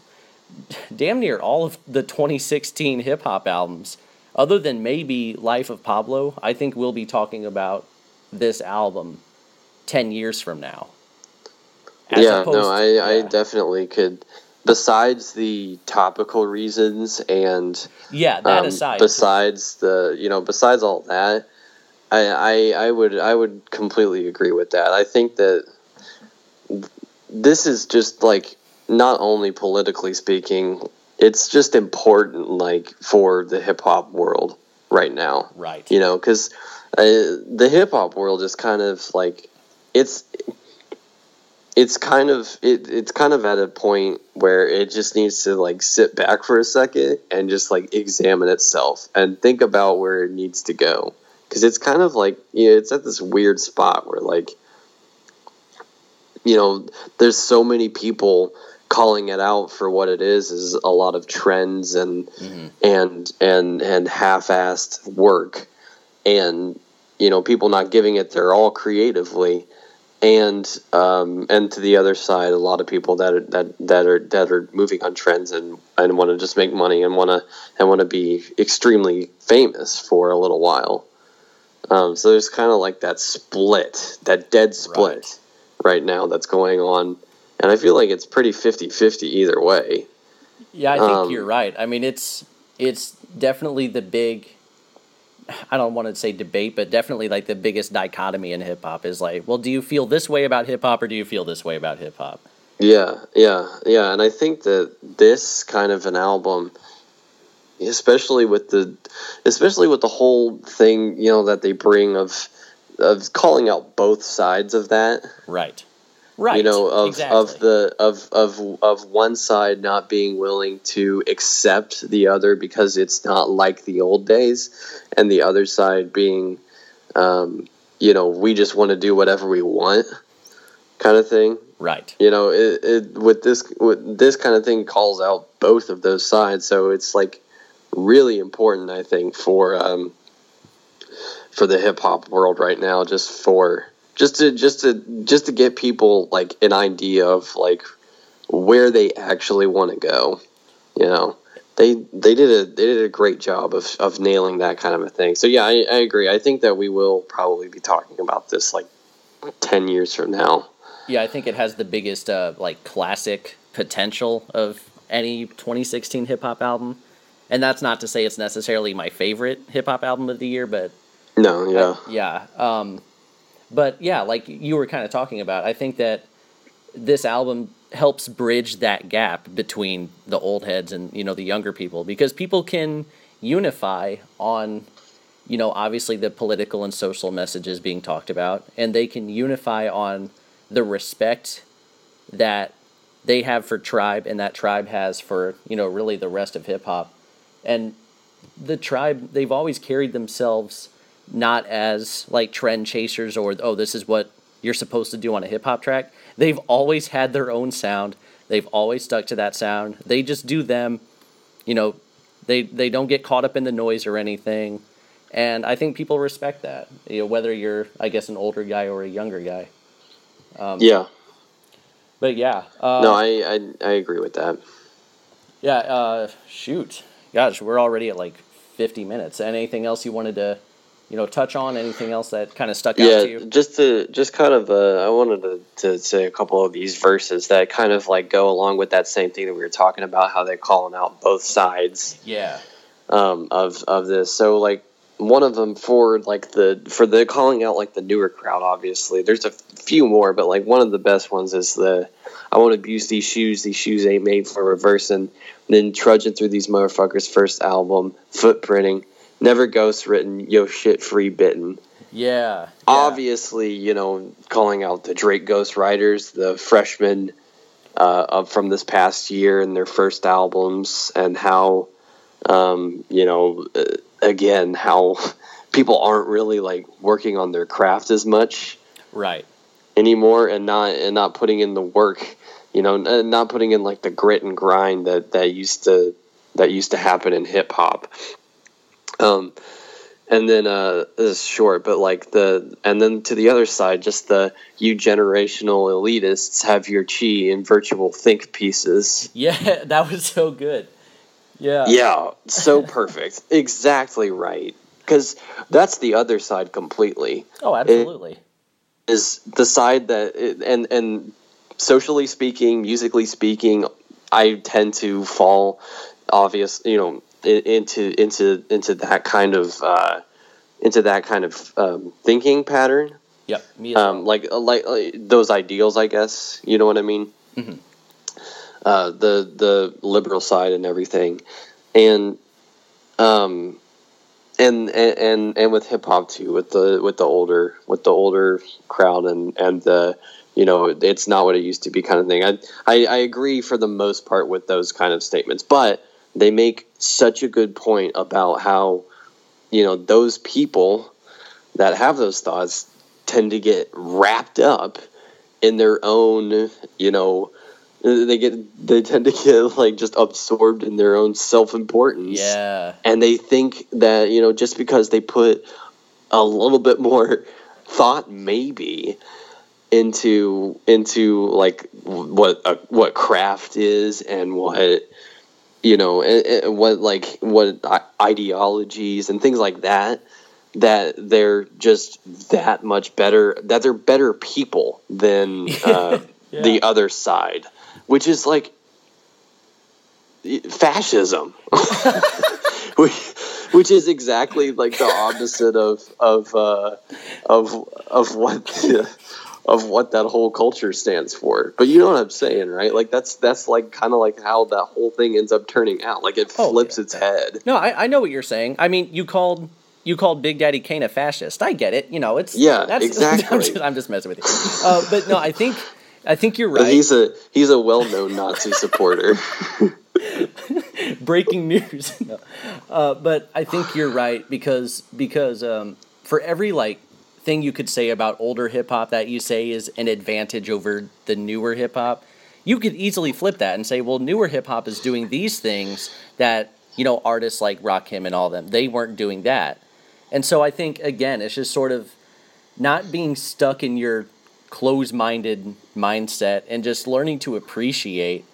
damn near all of the 2016 hip hop albums, other than maybe Life of Pablo, I think we'll be talking about this album 10 years from now. As yeah, opposed- no, I, I yeah. definitely could. Besides the topical reasons and Yeah, that um, aside. besides the you know besides all that, I, I I would I would completely agree with that. I think that this is just like not only politically speaking, it's just important like for the hip hop world right now. right. you know because uh, the hip hop world is kind of like it's it's kind of it, it's kind of at a point where it just needs to like sit back for a second and just like examine itself and think about where it needs to go because it's kind of like you know, it's at this weird spot where like you know there's so many people calling it out for what it is is a lot of trends and Mm-hmm. and and and half-assed work and you know people not giving it their all creatively and um, and to the other side a lot of people that are that that are that are moving on trends and and want to just make money and want to and want to be extremely famous for a little while um, so there's kind of like that split that dead split right. Now that's going on and i feel like it's pretty 50-50 either way Yeah, I think Um, you're right. I mean, it's it's definitely the big. I don't want to say debate, but definitely like the biggest dichotomy in hip hop is like, well, do you feel this way about hip hop or do you feel this way about hip hop? Yeah, yeah, yeah, and I think that this kind of an album, especially with the, especially with the whole thing, you know, that they bring of, of calling out both sides of that, Right. Right. you know, of exactly. of the of of of one side not being willing to accept the other because it's not like the old days, and the other side being, um, you know, we just want to do whatever we want, kind of thing right. you know it, it with this with this kind of thing calls out both of those sides so it's like really important i think for um for the hip hop world right now just for just to just to just to get people like an idea of like where they actually want to go you know? They they did a they did a great job of, of nailing that kind of a thing. So yeah I, I agree. I think that we will probably be talking about this like 10 years from now. Yeah, I think it has the biggest uh, like classic potential of any 2016 hip hop album, and that's not to say it's necessarily my favorite hip hop album of the year, but no yeah yeah. Um, but yeah, like you were kind of talking about, I think that this album helps bridge that gap between the old heads and you know the younger people because people can unify on you know obviously the political and social messages being talked about and they can unify on the respect that they have for tribe and that tribe has for you know really the rest of hip hop and the tribe they've always carried themselves not as like trend chasers or oh this is what you're supposed to do on a hip hop track. They've always had their own sound. They've always stuck to that sound. They just do them you know they they don't get caught up in the noise or anything. And i think people respect that you know whether you're i guess an older guy or a younger guy. Yeah. but yeah uh, No, I, I I agree with that. yeah uh, shoot. Gosh we're already at like 50 minutes. Anything else you wanted to you know touch on anything else that kind of stuck out to Yeah, you just to just kind of uh, I wanted to, to say a couple of these verses that kind of like go along with that same thing that we were talking about how they're calling out both sides yeah um, of of this. So like one of them for like the for the calling out like the newer crowd. Obviously, there's a few more, but like one of the best ones is the I won't abuse these shoes. These shoes ain't made for reversing. Then trudging through these motherfuckers' first album, footprinting. Never ghost written, yo shit free bitten. yeah, yeah. Obviously, you know, calling out the Drake ghostwriters, the freshmen uh, of from this past year and their first albums, and how, um, you know, uh, again, how people aren't really like working on their craft as much right anymore, and not and not putting in the work, you know, not putting in like the grit and grind that that used to that used to happen in hip hop. Um, and then uh, this is short, but like the and then to the other side, just the you generational elitists have your chi in virtual think pieces. yeah that was so good yeah Yeah, so perfect, exactly right. Because that's the other side completely. oh absolutely Is the side that and and socially speaking, musically speaking, I tend to fall obvious, you know, into into into that kind of uh, into that kind of um, thinking pattern. yep well. um, like, like like those ideals, I guess. You know what I mean? Mhm. Uh, the the liberal side and everything, and um, and and and, and with hip hop too, with the with the older with the older crowd and and the you know it's not what it used to be kind of thing. I I, I agree for the most part with those kind of statements, but they make such a good point about how you know those people that have those thoughts tend to get wrapped up in their own you know they get they tend to get like just absorbed in their own self-importance Yeah. and they think that you know just because they put a little bit more thought maybe into into like what uh, what craft is and what you know and, and what like what ideologies and things like that that they're just that much better that they're better people than uh, Yeah. the other side which is like fascism which, which is exactly like the opposite of of uh, of of what the, of what that whole culture stands for. But you know what I'm saying, right? Like that's that's like kind of like how that whole thing ends up turning out. Like it Oh, flips yeah. its head. No, I, I know what you're saying. I mean, you called you called Big Daddy Kane a fascist. I get it. You know, it's Yeah, that's, exactly. I'm, just, I'm just messing with you. Uh, but no, I think I think you're But right. He's a he's a well known Nazi supporter. breaking news. no. uh, but I think you're right because because um, for every like thing you could say about older hip hop that you say is an advantage over the newer hip hop, you could easily flip that and say, well, newer hip hop is doing these things that you know artists like Rakim and all them they weren't doing that, and so I think again it's just sort of not being stuck in your closed-minded mindset and just learning to appreciate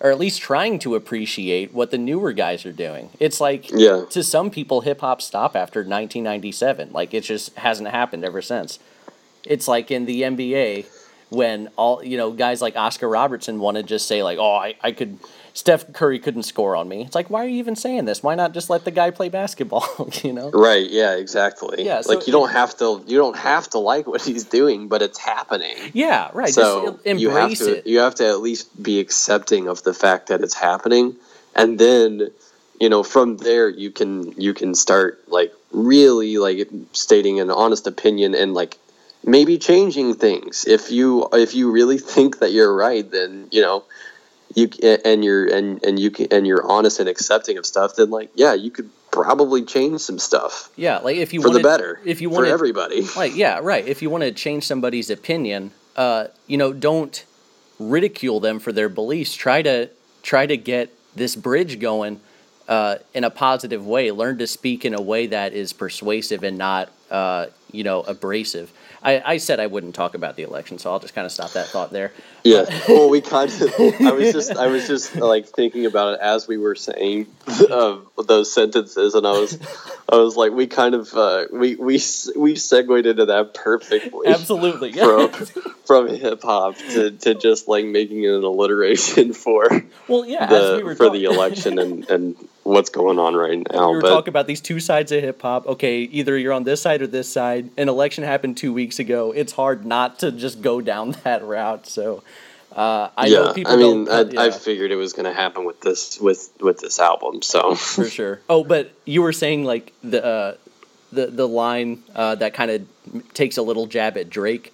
or at least trying to appreciate what the newer guys are doing. It's like Yeah. to some people hip hop stopped after 1997. Like it just hasn't happened ever since. It's like in the NBA when all you know guys like Oscar Robertson want to just say like, "Oh, I, I could Steph Curry couldn't score on me." It's like, "Why are you even saying this? Why not just let the guy play basketball?" you know? right? Yeah. Exactly. Yeah, so like you don't have to you don't have to like what he's doing, but it's happening. Yeah, right. so just embrace you have to it. you have to at least be accepting of the fact that it's happening and then you know from there you can you can start like really like stating an honest opinion and like maybe changing things if you if you really think that you're right then you know you and you're and and you can and you're honest and accepting of stuff then like yeah you could probably change some stuff yeah, like if you for wanted, the better If you for wanted, everybody. Like yeah right if you want to change somebody's opinion uh you know don't ridicule them for their beliefs. Try to try to get this bridge going uh in a positive way. Learn to speak in a way that is persuasive and not uh you know abrasive i i said i wouldn't talk about the election so i'll just kind of stop that thought there Yeah. Well, we kind of. I was just. I was just like thinking about it as we were saying uh, those sentences, and I was. I was like, we kind of. Uh, we we we segued into that perfectly. absolutely From yeah from hip hop to, to just like making it an alliteration for well yeah as the we were for the election and and what's going on right now. we were but talking about these two sides of hip hop. Okay, either you're on this side or this side. An election happened two weeks ago. It's hard not to just go down that route. So uh, I yeah, know people I mean. I, yeah, I figured it was going to happen with this with with this album. So for sure. Oh, but you were saying like the uh, the the line uh, that kind of takes a little jab at Drake.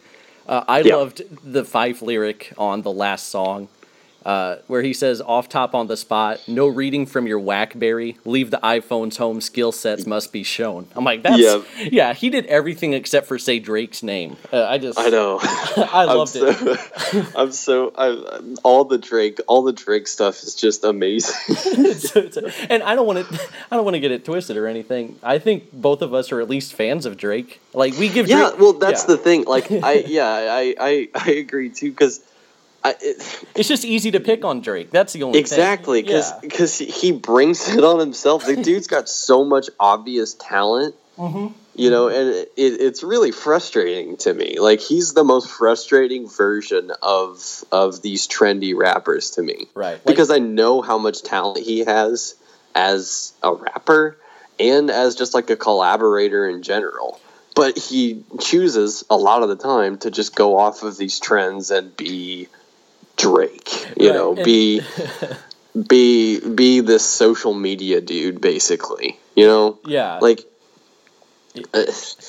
Uh, I Yeah. loved the Phife lyric on the last song. Uh, where he says, off top on the spot, no reading from your whackberry, leave the iPhones home, skill sets must be shown. I'm like, that's, Yep. yeah, he did everything except for say Drake's name. Uh, I just, I know. I loved I'm it. so, I'm so. I, all the Drake, all the Drake stuff is just amazing. It's- and I don't want to, I don't want to get it twisted or anything. I think both of us are at least fans of Drake. Like we give yeah, Drake, well, that's yeah. the thing. Like, I yeah, I I, I agree too because. I, it, It's just easy to pick on Drake. That's the only exactly thing. because Yeah. he brings it on himself. The dude's got so much obvious talent, Mm-hmm. you know, and it, it's really frustrating to me. Like he's the most frustrating version of of these trendy rappers to me. Right. Like- because I know how much talent he has as a rapper and as just like a collaborator in general. But he chooses a lot of the time to just go off of these trends and be Drake, you Right, know, and- be be be this social media dude basically, you know? Yeah. Like uh,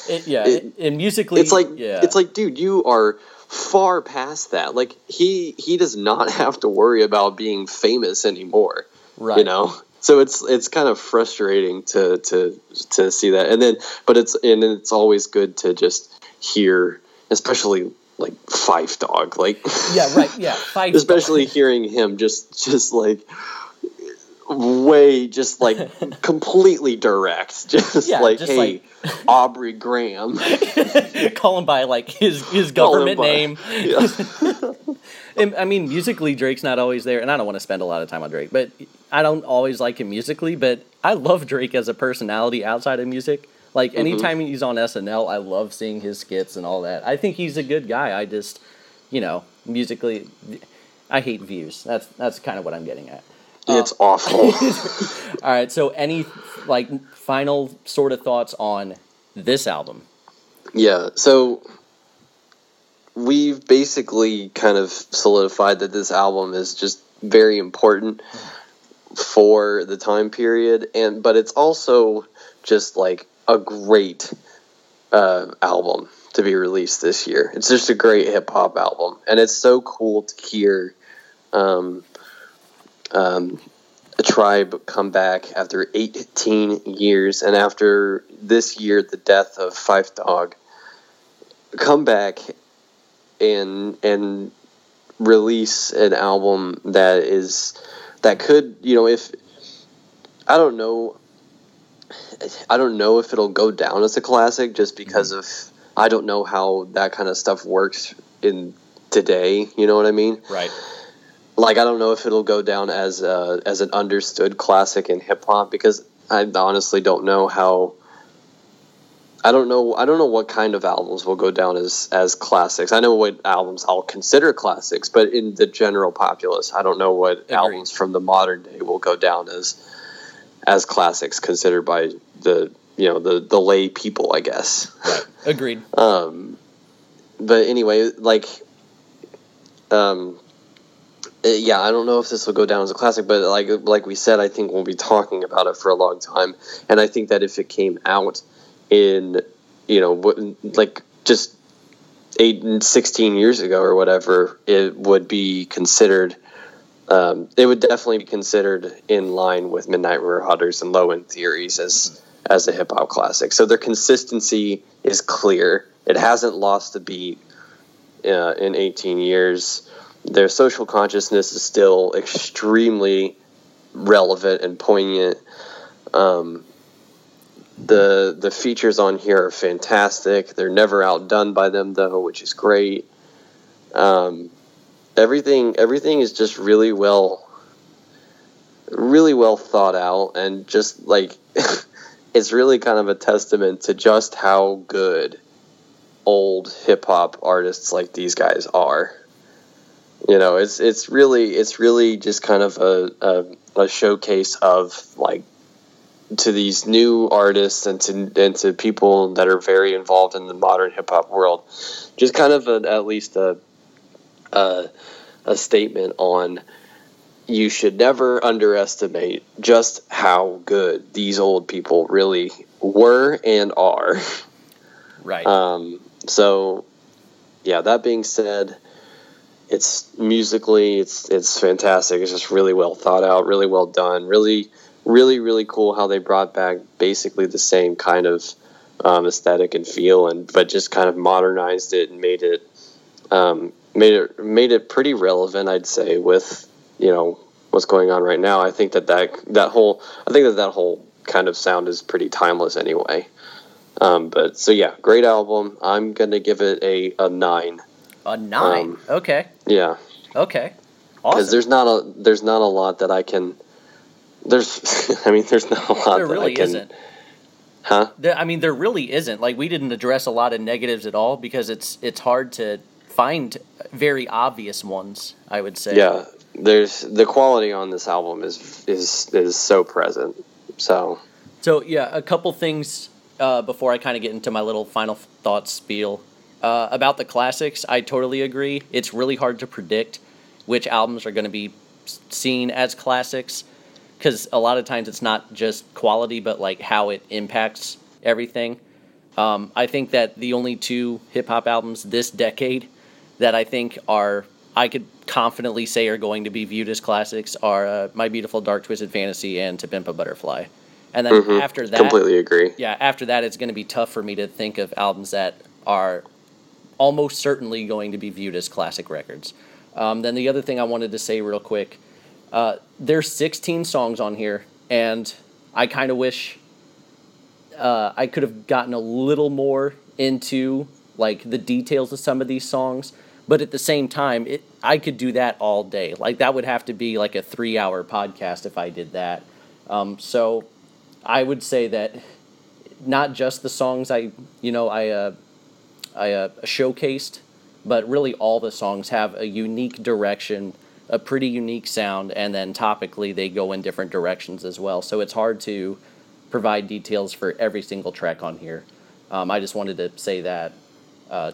It, yeah. it- and musically, it's like yeah. it's like dude you are far past that like he he does not have to worry about being famous anymore right. you know so it's it's kind of frustrating to to to see that and then but it's and it's always good to just hear especially like Phife Dawg, like yeah, right, yeah, Fife especially hearing him just just like way just like completely direct just Yeah, like just hey aubrey graham call him by like his his government name. yeah. And, I mean, musically, Drake's not always there, and I don't want to spend a lot of time on Drake, but I don't always like him musically, but I love Drake as a personality outside of music. Like, Mm-hmm. anytime he's on SNL, I love seeing his skits and all that. I think he's a good guy. I just, you know, musically, I hate views. That's that's kind of what I'm getting at. it's awful All right, so any like final sort of thoughts on this album? yeah so we've basically kind of solidified that this album is just very important for the time period and but it's also just like a great uh, album to be released this year. It's just a great hip-hop album and it's so cool to hear um, um, a tribe come back after 18 years and after this year the death of Phife Dawg come back and and release an album that is that could you know if I don't know I don't know if it'll go down as a classic just mm-hmm. because of I don't know how that kind of stuff works in today you know what I mean Right. like I don't know if it'll go down as a, as an understood classic in hip hop because I honestly don't know how I don't know I don't know what kind of albums will go down as as classics. I know what albums I'll consider classics, but in the general populace, I don't know what Agreed. albums from the modern day will go down as as classics considered by the you know the the lay people, I guess. Right. Agreed. Um, but anyway, like, um, uh, yeah, I don't know if this will go down as a classic, but like like we said, I think we'll be talking about it for a long time, and I think that if it came out in, you know, like just eight and sixteen years ago or whatever, it would be considered. Um, it would definitely be considered in line with Midnight Marauders and Low End Theories as as a hip hop classic. So their consistency is clear. It hasn't lost a beat uh, in 18 years. Their social consciousness is still extremely relevant and poignant. Um, the the features on here are fantastic. They're never outdone by them though, which is great. Um, everything everything is just really well really well thought out and just like it's really kind of a testament to just how good old hip hop artists like these guys are. You know, it's it's really it's really just kind of a, a, a showcase of like to these new artists and to and to people that are very involved in the modern hip hop world, just kind of a, at least a, a a statement on you should never underestimate just how good these old people really were and are. Right. Um, so, yeah. That being said, it's musically, it's it's fantastic. It's just really well thought out, really well done, really, really, really cool how they brought back basically the same kind of um, aesthetic and feel, and but just kind of modernized it and made it um, made it made it pretty relevant, I'd say, with you know what's going on right now. I think that that that whole I think that that whole kind of sound is pretty timeless anyway. Um, but so yeah, great album. I'm gonna give it a, a nine. a nine. um, okay. Yeah, Okay. Awesome. Because Awesome. there's not a there's not a lot that I can. There's I mean there's not a lot There that really I can. isn't. Huh? There, I mean, there really isn't. Like, we didn't address a lot of negatives at all because it's it's hard to find very obvious ones. I would say. Yeah. There's the quality on this album is is is so present. So So yeah, a couple things uh, before I kind of get into my little final thoughts spiel uh, about the classics. I totally agree. It's really hard to predict which albums are going to be seen as classics because a lot of times it's not just quality, but like how it impacts everything. Um, I think that the only two hip hop albums this decade that I think are I could confidently say are going to be viewed as classics are uh, My Beautiful Dark Twisted Fantasy and To Pimp a Butterfly. And then mhm, after that, completely agree. yeah, after that, it's going to be tough for me to think of albums that are almost certainly going to be viewed as classic records. Um, then the other thing I wanted to say real quick, uh, there's 16 songs on here, and I kind of wish uh, I could have gotten a little more into like the details of some of these songs. But at the same time, it I could do that all day. Like that would have to be like a three hour podcast if I did that. Um, so I would say that not just the songs I you know I uh, I uh, showcased, but really all the songs have a unique direction, a pretty unique sound, and then topically they go in different directions as well. So it's hard to provide details for every single track on here. Um, I just wanted to say that uh,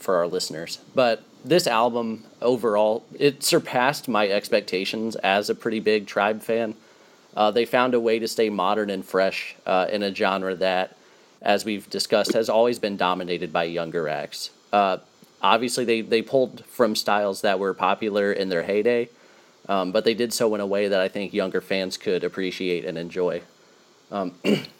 for our listeners. But this album overall, it surpassed my expectations as a pretty big Tribe fan. Uh, they found a way to stay modern and fresh uh, in a genre that, as we've discussed, has always been dominated by younger acts. Uh, obviously, they, they pulled from styles that were popular in their heyday, um, but they did so in a way that I think younger fans could appreciate and enjoy. Um,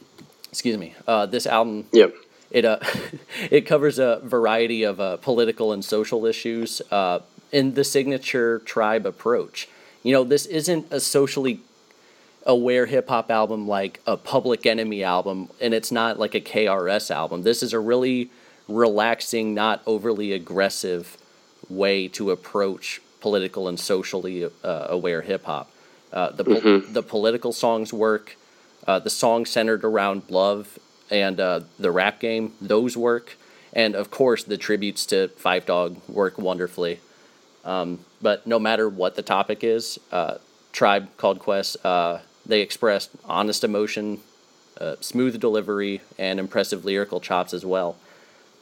excuse me. Uh, this album. Yep. It uh, it covers a variety of uh, political and social issues uh, in the signature tribe approach. You know, this isn't a socially aware hip hop album like a Public Enemy album, and it's not like a KRS album. This is a really relaxing, not overly aggressive way to approach political and socially uh, aware hip hop. Uh, the mm-hmm. the political songs work. Uh, the songs centered around love and uh, the rap game, those work. And of course, the tributes to Phife Dawg work wonderfully. Um, but no matter what the topic is, uh, Tribe Called Quest, uh, they expressed honest emotion, uh, smooth delivery, and impressive lyrical chops as well.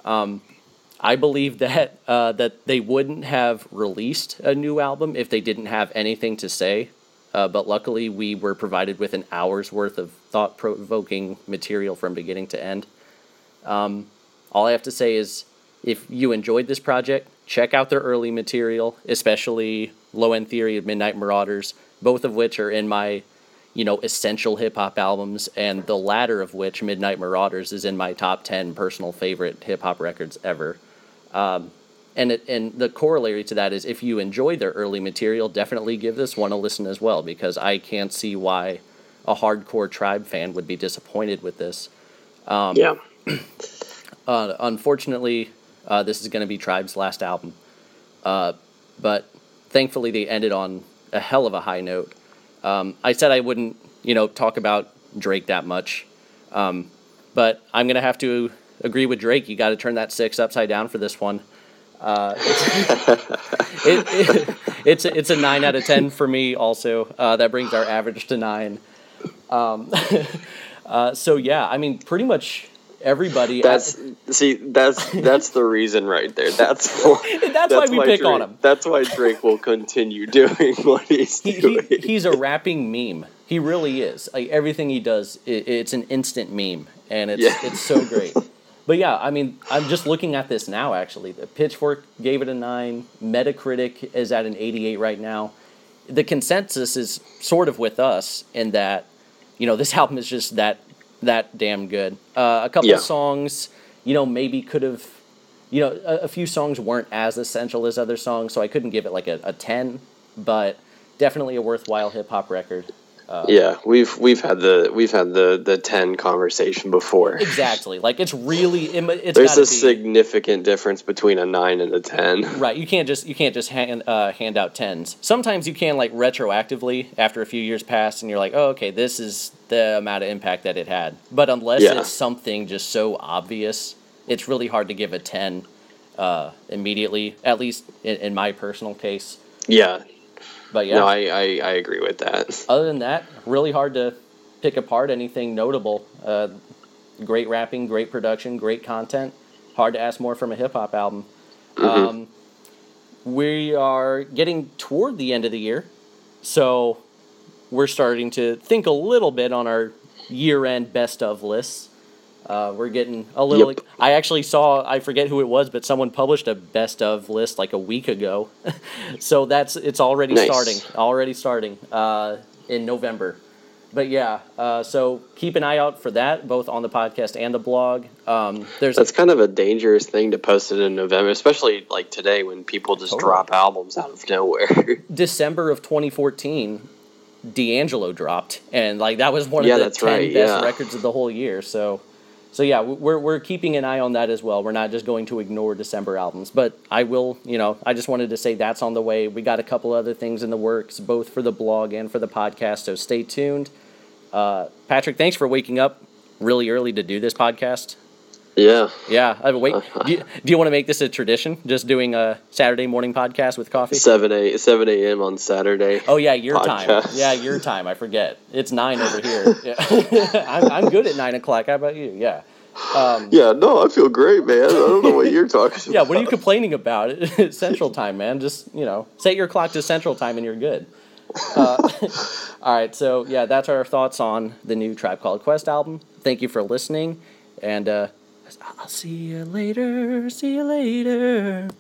Um, I believe that uh, that they wouldn't have released a new album if they didn't have anything to say uh, but luckily, we were provided with an hour's worth of thought provoking material from beginning to end. Um, all I have to say is if you enjoyed this project, check out their early material, especially Low End Theory and Midnight Marauders, both of which are in my you know, essential hip hop albums, and the latter of which, Midnight Marauders, is in my top 10 personal favorite hip hop records ever. Um, and it, and the corollary to that is if you enjoy their early material, definitely give this one a listen as well because I can't see why a hardcore tribe fan would be disappointed with this. Um, yeah. uh, unfortunately, uh, this is going to be Tribe's last album, uh, but thankfully they ended on a hell of a high note. Um, I said I wouldn't, you know, talk about Drake that much, um, but I'm going to have to agree with Drake. You got to turn that six upside down for this one. Uh, it, it, it's a, it's a nine out of ten for me. Also, uh, that brings our average to nine. Um, uh, so yeah, I mean, pretty much everybody. That's at, see, that's that's the reason right there. That's that's, that's, why we why pick Drake, on him. That's why Drake will continue doing what he's he, doing. He, he's a rapping meme. He really is. Like everything he does, it, it's an instant meme, and it's yeah. it's so great. But yeah, I mean, I'm just looking at this now. Actually, the Pitchfork gave it a nine. Metacritic is at an 88 right now. The consensus is sort of with us in that, you know, this album is just that that damn good. Uh, a couple yeah. songs, you know, maybe could have, you know, a, a, few songs weren't as essential as other songs, so I couldn't give it like a, a 10, but definitely a worthwhile hip hop record. Uh, yeah, we've we've had the we've had the the ten conversation before. Exactly, like it's really it's there's a be, significant difference between a nine and a ten. Right, you can't just you can't just hand uh, hand out tens. Sometimes you can like retroactively after a few years pass, and you're like, oh okay, this is the amount of impact that it had. But unless yeah. it's something just so obvious, it's really hard to give a ten uh, immediately. At least in, in my personal case. Yeah, but yeah, no, I, I, I agree with that. Other than that, really hard to pick apart anything notable. Uh, great rapping, great production, great content. Hard to ask more from a hip hop album. Mm-hmm. Um, we are getting toward the end of the year, so we're starting to think a little bit on our year end best of lists. Uh, we're getting a little. Yep. I actually saw. I forget who it was, but someone published a best of list like a week ago. so that's it's already nice. starting. Already starting uh, in November. but yeah, uh, so keep an eye out for that, both on the podcast and the blog. Um, there's That's kind of a dangerous thing to post it in November, especially like today when people just Totally. drop albums out of nowhere. December of 2014, D'Angelo dropped, and like that was one Yeah, of the ten right, best yeah. records of the whole year. So, so yeah, we're we're keeping an eye on that as well. We're not just going to ignore December albums, but I will. You know, I just wanted to say that's on the way. We got a couple other things in the works, both for the blog and for the podcast. So stay tuned. Uh, Patrick, thanks for waking up really early to do this podcast. Yeah. Yeah, I wait. Do you, do you want to make this a tradition? Just doing a Saturday morning podcast with coffee? 7 a 7 a.m. on Saturday. Oh yeah, your time. Yeah, your time. I forget. It's nine over here. Yeah. I'm I'm good at nine o'clock. How about you? Yeah. Um, Yeah, no, I feel great, man. I don't know what you're talking about. yeah. What are you complaining about? It's Central Time, man. Just you know, set your clock to Central Time and you're good. Uh, all right. So yeah, that's our thoughts on the new Tribe Called Quest album. Thank you for listening, and uh, I'll see you later. See you later.